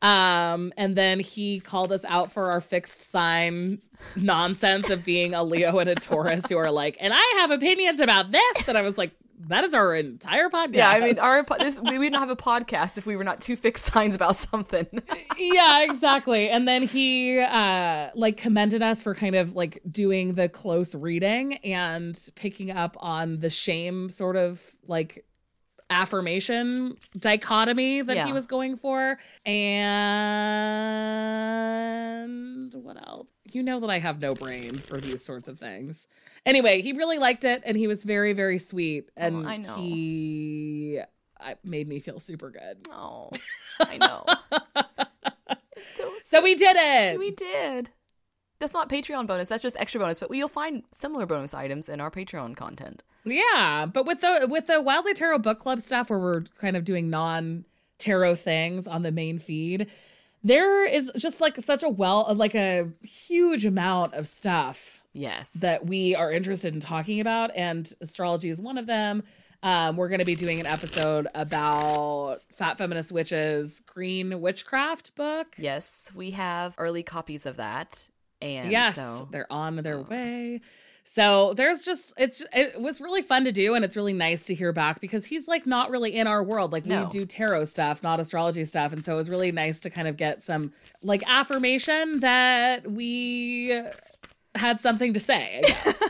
Um, and then he called us out for our fixed sign nonsense of being a Leo and a Taurus who are like, and I have opinions about this. And I was like, That is our entire podcast. Yeah, I mean, our this, we would not have a podcast if we were not two fixed signs about something. yeah, exactly. And then he uh like commended us for kind of like doing the close reading and picking up on the shame sort of like affirmation dichotomy that Yeah. he was going for. And what else? You know that I have no brain for these sorts of things. Anyway, he really liked it and he was very, very sweet. And Oh, I know. he uh, made me feel super good. oh, I know. So So we did it. We did. That's not Patreon bonus. That's just extra bonus. But you'll find similar bonus items in our Patreon content. Yeah, but with the with the Wildly Tarot book club stuff where we're kind of doing non tarot things on the main feed, there is just like such a well like a huge amount of stuff Yes. that we are interested in talking about and astrology is one of them. Um, we're going to be doing an episode about Fat Feminist Witches Green Witchcraft book. yes, we have early copies of that. And yes, so they're on their um, way. So there's just it's it was really fun to do and it's really nice to hear back because he's like not really in our world. Like No. we do tarot stuff, not astrology stuff. And so it was really nice to kind of get some like affirmation that we had something to say, guess.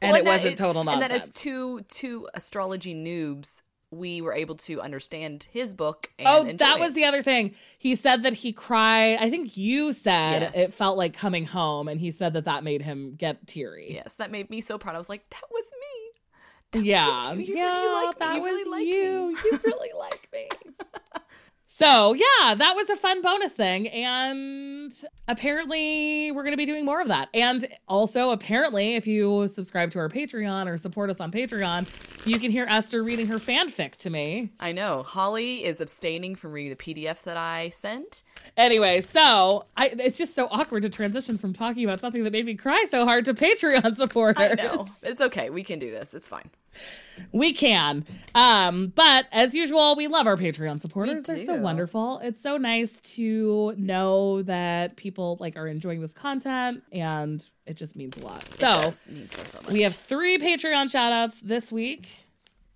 and Well, it wasn't total And nonsense. that as two two astrology noobs, we were able to understand his book. And Oh, that was it. the other thing. He said that he cried. I think you said Yes. it felt like coming home, and he said that that made him get teary. Yes, that made me so proud. I was like, that was me. Yeah, you. You yeah, really like me. that You was really like you. me. You really like me. So yeah, that was a fun bonus thing, and apparently we're going to be doing more of that. And also, apparently, if you subscribe to our Patreon or support us on Patreon, you can hear Esther reading her fanfic to me. I know. Holly is abstaining from reading the PDF that I sent. Anyway, so I, it's just so awkward to transition from talking about something that made me cry so hard to Patreon supporters. I know. It's okay. We can do this. It's fine. We can. Um, but as usual, we love our Patreon supporters. They're so wonderful. It's so nice to know that people like are enjoying this content and it just means a lot. So so, so we have three Patreon shout outs this week.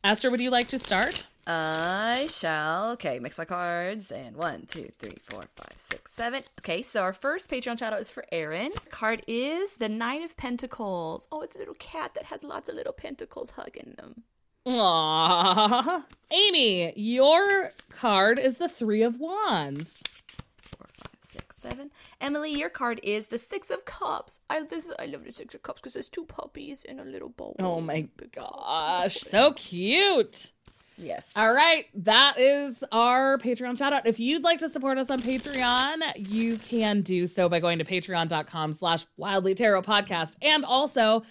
Esther, would you like to start? I shall. Okay, mix my cards. And one, two, three, four, five, six, seven. Okay, so our first Patreon shout out is for Aaron. Card is the Nine of Pentacles. Oh, it's a little cat that has lots of little pentacles hugging them. Aww. Amy, your card is the Three of Wands. Four, five, six, seven. Emily, your card is the Six of Cups. I this I love the Six of Cups because there's two puppies in a little bowl. Oh my gosh, so cute. Yes. All right, that is our Patreon shout out. If you'd like to support us on Patreon, you can do so by going to patreon.com slash wildly tarot podcast. And also,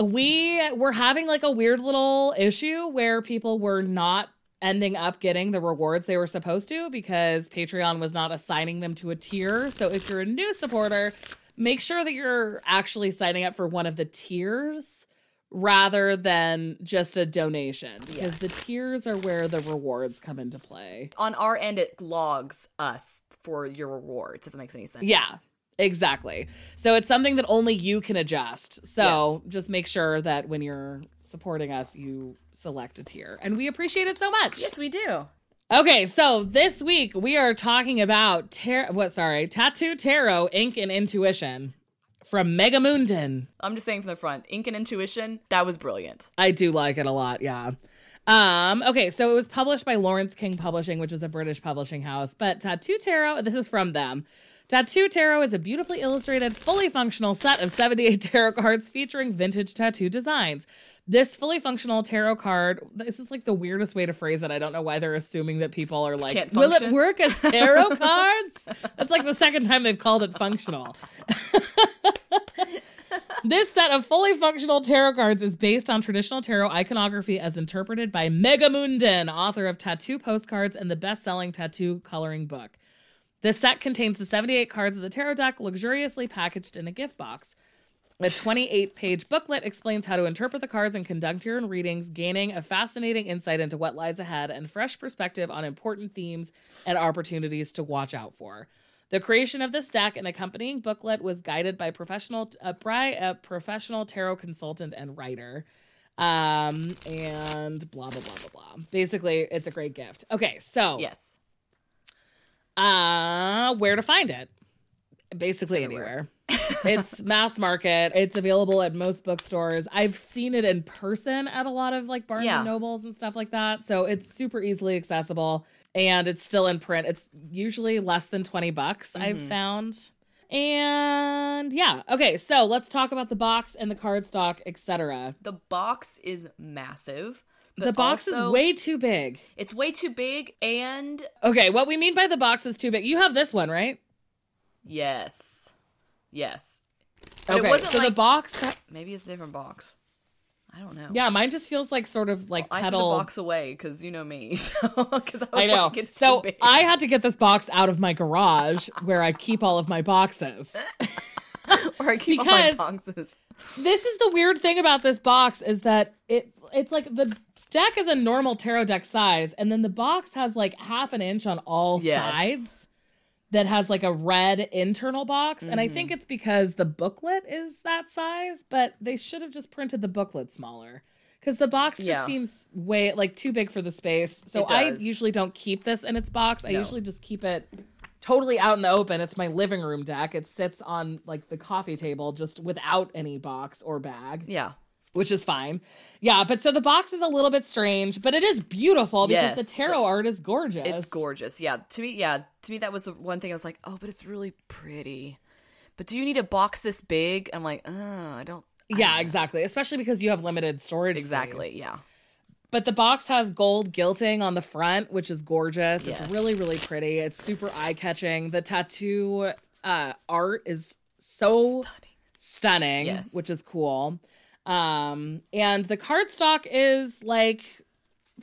we were having like a weird little issue where people were not ending up getting the rewards they were supposed to because Patreon was not assigning them to a tier. So if you're a new supporter, make sure that you're actually signing up for one of the tiers rather than just a donation because Yes. the tiers are where the rewards come into play. On our end, it logs us for your rewards, if it makes any sense. Yeah, exactly. So it's something that only you can adjust. So just make sure that when you're supporting us, you select a tier. And we appreciate it so much. Yes, we do. Okay, so this week we are talking about tar- what sorry, Tattoo Tarot, Ink and Intuition from Megamunden. I'm just saying from the front, Ink and Intuition, that was brilliant. I do like it a lot, yeah. Um, okay, so it was published by Laurence King Publishing, which is a British publishing house. But Tattoo Tarot, this is from them. Tattoo Tarot is a beautifully illustrated, fully functional set of 78 tarot cards featuring vintage tattoo designs. This fully functional tarot card, this is like the weirdest way to phrase it. I don't know why they're assuming that people are like, will it work as tarot cards? That's like the second time they've called it functional. This set of fully functional tarot cards is based on traditional tarot iconography as interpreted by Mega Megamunden, author of Tattoo Postcards and the best selling tattoo coloring book. This set contains the 78 cards of the tarot deck luxuriously packaged in a gift box. A 28 page booklet explains how to interpret the cards and conduct your own readings, gaining a fascinating insight into what lies ahead and fresh perspective on important themes and opportunities to watch out for. The creation of this deck and accompanying booklet was guided by professional uh, by a professional tarot consultant and writer. Um, and blah blah blah blah blah. Basically, it's a great gift. Okay, so Yes. uh where to find it? Basically Everywhere. anywhere. It's mass market. It's available at most bookstores. I've seen it in person at a lot of like Barnes Yeah. and Nobles and stuff like that. So it's super easily accessible and it's still in print. It's usually less than 20 bucks I've Mm-hmm. found. And yeah, okay, so let's talk about the box and the cardstock, etc. The box is massive. but The box is way too big. It's way too big, and Okay, what we mean by the box is too big. You have this one, right? yes, yes. But okay, so the like box maybe it's a different box. I don't know. Yeah, mine just feels like sort of like I threw the box away because you know me. So because I, I know. like, it's too so big. I had to get this box out of my garage where I keep all of my boxes. or I keep all my boxes. this is the weird thing about this box is that it it's like the deck is a normal tarot deck size, and then the box has like half an inch on all Yes. sides that has like a red internal box. And I Mm-hmm. think it's because the booklet is that size, but they should have just printed the booklet smaller. Because the box just Yeah. seems way like too big for the space. So I usually don't keep this in its box. I No. usually just keep it totally out in the open. It's my living room deck. It sits on like the coffee table just without any box or bag Yeah. Which is fine. Yeah, but so the box is a little bit strange, but it is beautiful because the tarot art is gorgeous. It's gorgeous. Yeah. To me, yeah. To me, that was the one thing I was like, oh, but it's really pretty. But do you need a box this big? I'm like, uh, I don't. I Yeah, don't exactly. Especially because you have limited storage. Exactly. space. Yeah. But the box has gold gilting on the front, which is gorgeous. Yes. It's really, really pretty. It's super eye catching. The tattoo uh, art is so Stunning. stunning, Yes. which is cool. Um, and the cardstock is like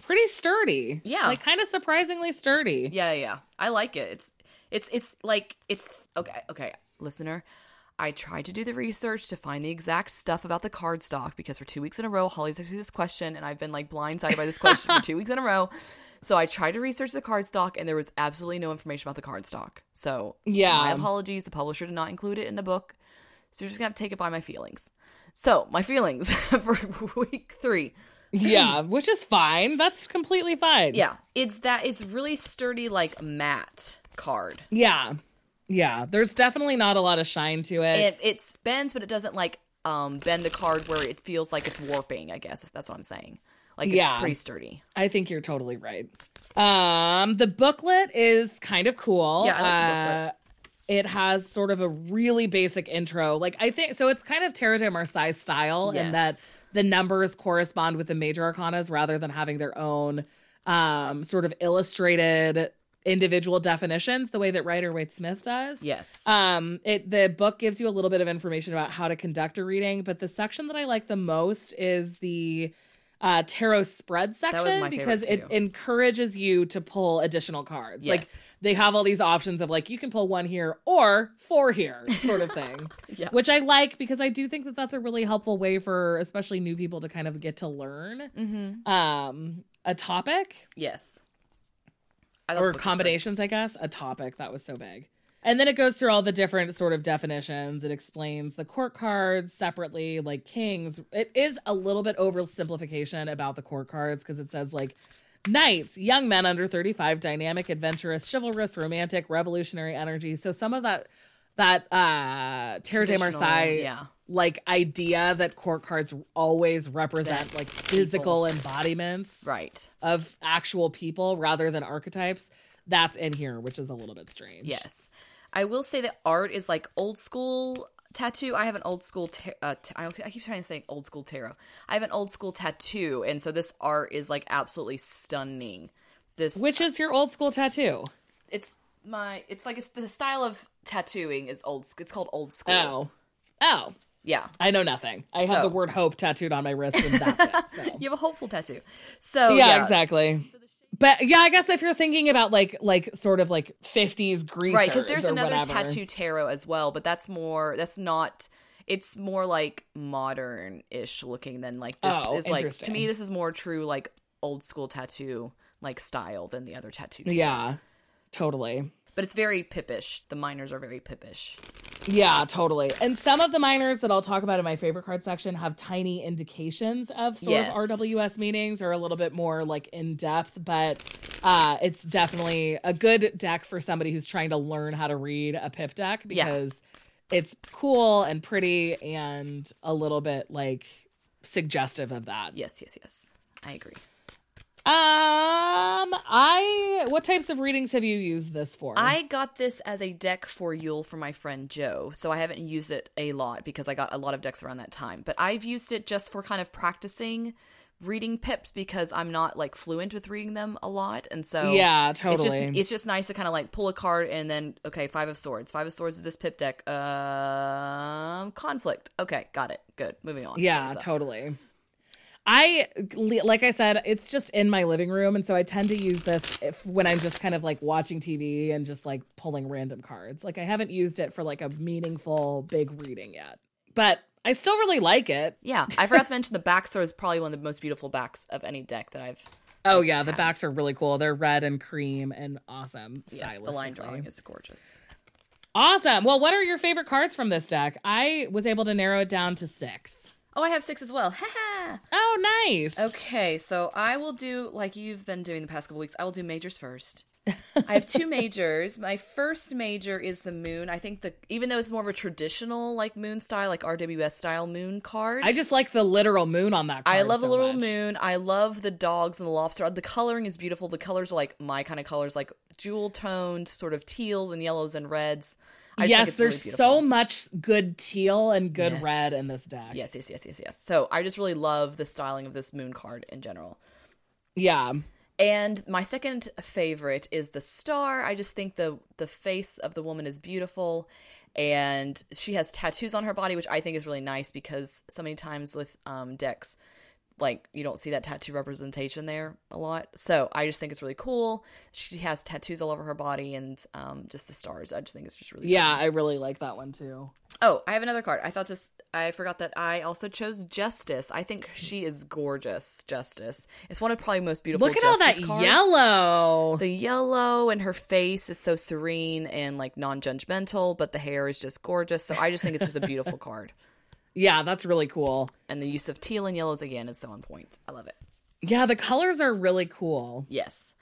pretty sturdy. Yeah. Like kind of surprisingly sturdy. Yeah, yeah. I like it. It's it's it's like it's okay, okay, listener. I tried to do the research to find the exact stuff about the cardstock because for two weeks in a row, Holly's asked me this question, and I've been like blindsided by this question for two weeks in a row. So I tried to research the cardstock, and there was absolutely no information about the cardstock. So Yeah. my apologies. The publisher did not include it in the book, so you're just gonna have to take it by my feelings. So my feelings for week three. yeah, which is fine. That's completely fine. Yeah, it's that it's really sturdy, like matte card. Yeah. Yeah. There's definitely not a lot of shine to it. it it bends, but it doesn't like um bend the card where it feels like it's warping. I guess if that's what I'm saying. Like it's Yeah. pretty sturdy. I think you're totally right. Um, the booklet is kind of cool. Yeah, I like the booklet. Uh, it has sort of a really basic intro. Like I think so it's kind of Tarot de Marseille style in that the numbers correspond with the major arcanas rather than having their own um sort of illustrated individual definitions the way that Rider Waite Smith does. Yes. Um, it the book gives you a little bit of information about how to conduct a reading, but the section that I like the most is the uh, tarot spread section because it too. encourages you to pull additional cards. Yes. Like they have all these options of like you can pull one here or four here, sort of thing. Yeah. Which I like because I do think that that's a really helpful way for especially new people to kind of get to learn mm-hmm. um, a topic Yes. Or book was great. combinations, I guess. A topic that was so big. And then it goes through all the different sort of definitions. It explains the court cards separately, like kings. It is a little bit oversimplification about the court cards because it says like knights, young men under 35, dynamic, adventurous, chivalrous, romantic, revolutionary energy. So some of that that uh Tarot de Marseille yeah. like idea that court cards always represent like physical embodiments Right. of actual people rather than archetypes that's in here which is a little bit strange Yes. I will say that art is like old school tattoo. I have an old school. Ta- uh, ta- I I keep trying to say old school tarot. I have an old school tattoo, and so this art is like absolutely stunning. This which is your old school tattoo it's my it's like it's the style of tattooing is old. It's called old school. oh oh Yeah. i know nothing i have the word hope tattooed on my wrist and that's it so. You have a hopeful tattoo. So yeah, yeah, exactly but yeah i guess if you're thinking about like like sort of like 50s greasers Right, because there's another whatever. tattoo tarot as well, but that's more that's not it's more like modern ish looking than like this Oh, is like to me this is more true like old school tattoo like style than the other tattoo. tarot. yeah totally But it's very pippish. The miners are very pippish. Yeah, totally. And some of the minors that I'll talk about in my favorite card section have tiny indications of sort Yes. of RWS meanings or a little bit more like in depth, but uh, it's definitely a good deck for somebody who's trying to learn how to read a pip deck Yeah. because it's cool and pretty and a little bit like suggestive of that. Yes, yes, yes. I agree. Um, I what types of readings have you used this for? I got this as a deck for Yule for my friend Joe, so I haven't used it a lot because I got a lot of decks around that time. But I've used it just for kind of practicing reading pips because I'm not like fluent with reading them a lot, and so yeah, It's just totally. it's just nice to kind of like pull a card and then okay, five of swords. Five of swords is this pip deck. Um, conflict. Okay, got it. Good. Moving on. Yeah, Sort of stuff. totally. I like I said, it's just in my living room, and so I tend to use this if when I'm just kind of like watching TV and just like pulling random cards. Like I haven't used it for like a meaningful big reading yet, but I still really like it. Yeah, I forgot to mention the back sword is probably one of the most beautiful backs of any deck that I've. Oh yeah, the backs are really cool. They're red and cream and awesome. Yes, the line drawing is gorgeous. Awesome. Well, what are your favorite cards from this deck? I was able to narrow it down to six. Oh, I have six as well. Ha ha. Oh, nice. Okay, so I will do like you've been doing the past couple weeks. I will do majors first. I have two majors. My first major is the moon. I think the even though it's more of a traditional like moon style, like RWS style moon card. I just like the literal moon on that card. I love the so little much. moon. I love the dogs and the lobster. The coloring is beautiful. The colors are like my kind of colors, like jewel toned, sort of teals and yellows and reds. I yes, there's really so much good teal and good Yes. red in this deck. Yes, yes, yes, yes, yes. So I just really love the styling of this moon card in general. Yeah. And my second favorite is the star. I just think the the face of the woman is beautiful and she has tattoos on her body which I think is really nice because so many times with um decks like you don't see that tattoo representation there a lot. So I just think it's really cool. She has tattoos all over her body and um just the stars. I just think it's just really Yeah, I really like that one too. Oh, I have another card. I thought this. I forgot that I also chose Justice. I think she is gorgeous. Justice. It's one of probably most beautiful. Look at all that cards. yellow. The yellow and her face is so serene and like non-judgmental, but the hair is just gorgeous. So I just think it's just a beautiful card. Yeah, that's really cool. And the use of teal and yellows again is so on point. I love it. Yeah, the colors are really cool. Yes.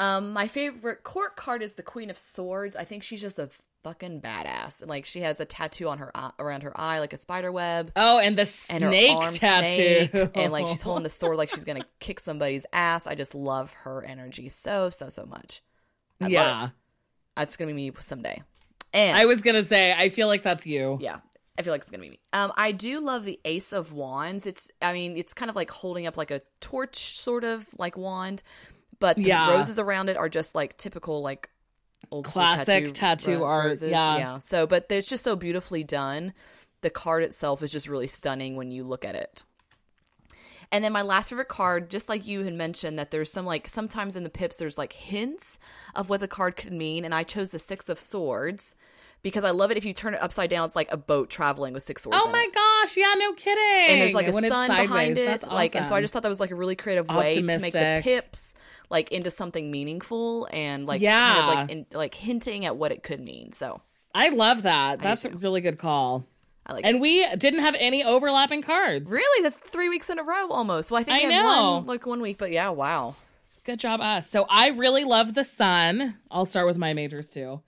Um, my favorite court card is the Queen of Swords. I think she's just a fucking badass. And like she has a tattoo on her eye, around her eye like a spider web. Oh, and the and snake her arm tattoo. snake, and like she's holding the sword like she's gonna kick somebody's ass. I just love her energy so so so much. I yeah. That's gonna be me someday. And I was gonna say, I feel like that's you. yeah, I feel like it's gonna be me. Um, I do love the Ace of Wands. It's I mean it's kind of like holding up like a torch sort of like wand, but the Yeah. roses around it are just like typical like old Classic tattoo ro- art, Roses. yeah. yeah. So, but it's just so beautifully done. The card itself is just really stunning when you look at it. And then my last favorite card, just like you had mentioned, that there's some like sometimes in the pips there's like hints of what the card could mean, and I chose the Six of Swords because I love it. If you turn it upside down, it's like a boat traveling with six swords. Oh in my it. gosh! Yeah, no kidding. And there's like a When it's sun behind it, that's like, and so I just thought that was like a really creative way to make the pips like into something meaningful and like kind Yeah. of like in, like hinting at what it could mean. So I love that. That's a really good call. I like. And it. we didn't have any overlapping cards. Really, that's three weeks in a row almost. Well, I think I we had know. one like one week, but yeah, wow. Good job, us. So I really love the sun. I'll start with my majors too.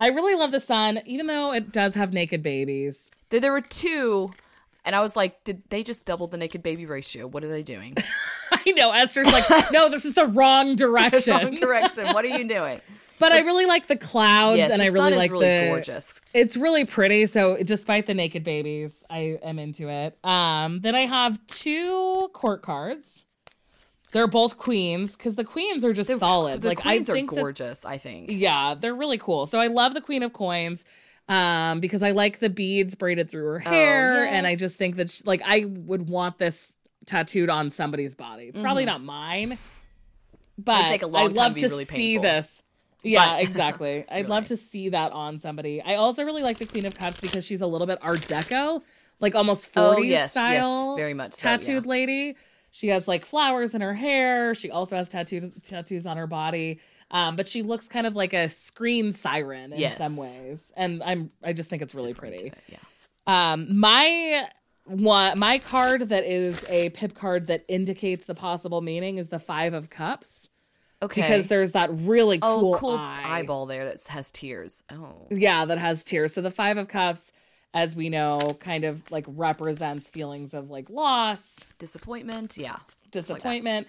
I really love the sun, even though it does have naked babies. There, there were two, and I was like, did they just double the naked baby ratio? What are they doing? I know Esther's like, no, this is the wrong direction. Wrong direction. What are you doing? But I really like the clouds, Yes, and the I really like really the. gorgeous. It's really pretty. So despite the naked babies, I am into it. Um, then I have two court cards. They're both queens because the queens are just solid. The like queens I are think that gorgeous. I think. Yeah, they're really cool. So I love the Queen of Coins um because I like the beads braided through her hair and I Oh, just think that sh like I would want this tattooed on somebody's body. Probably not mine. But Mm-hmm. take a long I'd love to to really see painful. this. Yeah, But- exactly. I'd love to see that on somebody. I also really like the Queen of Cups because she's a little bit art deco, like almost 40s Oh, yes, yes, style very much so, yeah. tattooed lady. She has like flowers in her hair. She also has tattoos tattoos on her body. Um, but she looks kind of like a screen siren in Yes. some ways, and I'm I just think it's really Super pretty. it, Yeah. Um, my one my card that is a pip card that indicates the possible meaning is the Five of Cups Okay. because there's that really oh, cool, cool eye. eyeball there that has tears. Oh. Yeah, that has tears. So the Five of Cups, as we know, kind of like represents feelings of like loss, Disappointment. Yeah. disappointment.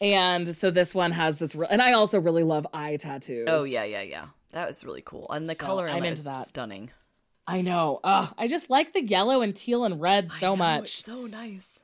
And so this one has this, re- and I also really love eye tattoos. Oh yeah, yeah, yeah. That was really cool, and the So, color I'm that into is that. stunning. I know. Ugh, I just like the yellow and teal and red so know, much. it's so nice.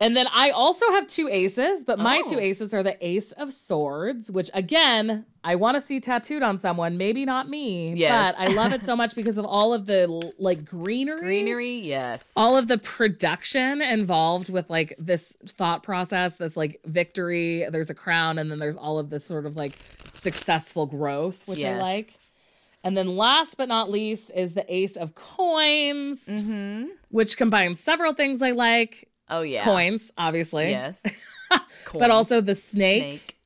And then I also have two aces, but my Oh. two aces are the Ace of Swords, which again, I want to see tattooed on someone, maybe not me. Yes. But I love it so much because of all of the like greenery. Greenery, yes. All of the production involved with like this thought process, this like victory, there's a crown, and then there's all of this sort of like successful growth, which I like. And then last but not least is the Ace of Coins, Mm-hmm. which combines several things I like. Oh yeah. Coins, obviously. Yes. But also the snake. snake.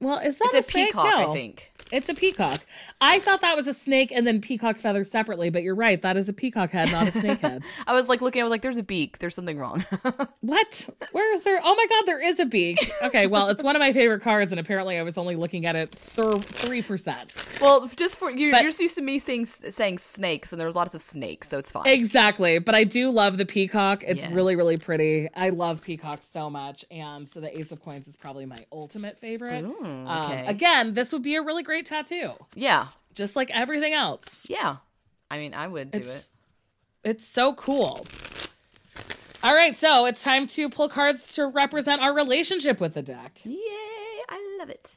Well, is that It's a, snake? peacock, No. I think. It's a peacock. I thought that was a snake and then peacock feathers separately, but you're right. That is a peacock head, not a snake head. I was like looking. I was like, "There's a beak. There's something wrong." What? Where is there? Oh my god, there is a beak. Okay, well, it's one of my favorite cards, and apparently I was only looking at it three percent. well, just for you, But- you're just used to me saying saying snakes, and there's lots of snakes, so it's fine. Exactly, but I do love the peacock. It's Yes. really, really pretty. I love peacocks so much, and so the Ace of Coins is probably my ultimate favorite. Ooh, Um, okay. again, this would be a really great tattoo, yeah, just like everything else. yeah. I mean, I would do It's it. it's so cool. All right, so it's time to pull cards to represent our relationship with the deck. Yay! I love it.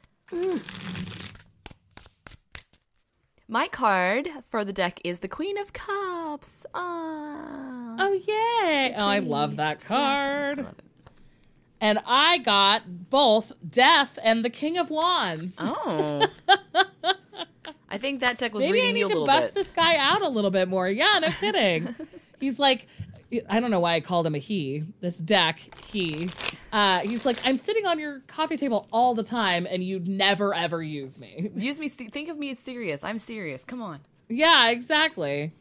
My card for the deck is the Queen of Cups. Ah. Oh yay! Oh, I love that I card. And I got both Death and the King of Wands. Oh. I think that deck was Maybe I need to bust bit. this guy out a little bit more. Yeah, no kidding. he's like, I don't know why I called him a he. This deck, he. Uh, he's like, I'm sitting on your coffee table all the time, and you'd never ever use me. Use me. Think of me as serious. I'm serious. Come on. yeah, exactly.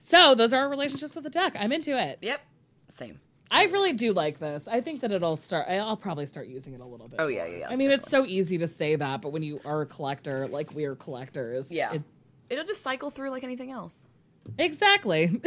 So those are our relationships with the deck. I'm into it. Yep. Same. I really do like this. I think that it'll start. I'll probably start using it a little bit. Oh yeah, yeah. yeah I mean, it's so easy to say that, but when you are a collector, like we are collectors, Yeah. it- It'll just cycle through like anything else. exactly.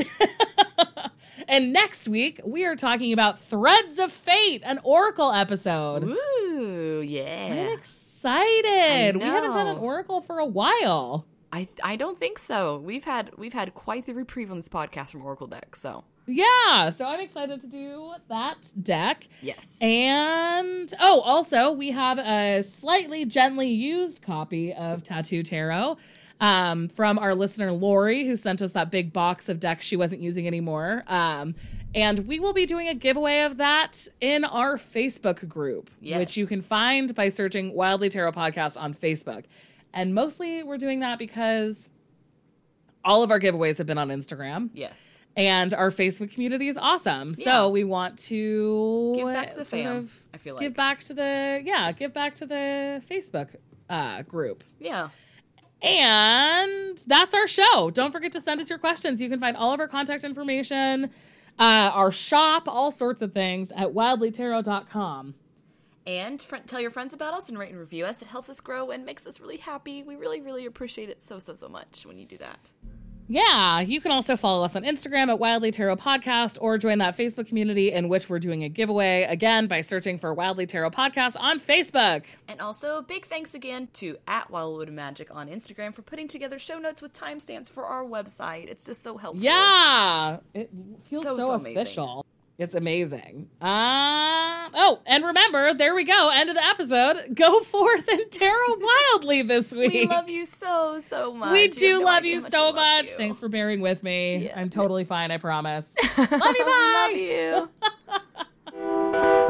and next week we are talking about Threads of Fate, an Oracle episode. Ooh, yeah! I'm yeah. excited. We haven't done an. Oracle for a while. I I don't think so. We've had we've had quite the reprieve on this podcast from Oracle deck. So Yeah, so I'm excited to do that deck. yes. And oh, also, we have a slightly gently used copy of Tattoo Tarot um, from our listener Lori, who sent us that big box of decks she wasn't using anymore. Um, and we will be doing a giveaway of that in our Facebook group, which you can find by searching Wildly Tarot Podcast on Facebook. And mostly we're doing that because all of our giveaways have been on Instagram Yes. And our Facebook community is awesome. Yeah. So we want to Give back to the fam, I feel like give back to the yeah, give back to the Facebook uh, group. Yeah. And that's our show. Don't forget to send us your questions. You can find all of our contact information, uh, our shop, all sorts of things at wildlytarot.com. And fr- tell your friends about us and rate and review us. It helps us grow and makes us really happy. We really, really appreciate it so, so, so much when you do that. Yeah, you can also follow us on Instagram at Wildly Tarot Podcast or join that Facebook community in which we're doing a giveaway again by searching for Wildly Tarot Podcast on Facebook. And also, big thanks again to at Wildwood Magic on Instagram for putting together show notes with timestamps for our website. It's just so helpful. Yeah, it feels so, So, so amazing. It's amazing. Um, oh, and remember, there we go. End of the episode. Go forth and tarot wildly this week. We love you so, so much. We You do love you so love much. you. Thanks for bearing with me. Yeah. I'm totally fine, I promise. love you, bye. love you.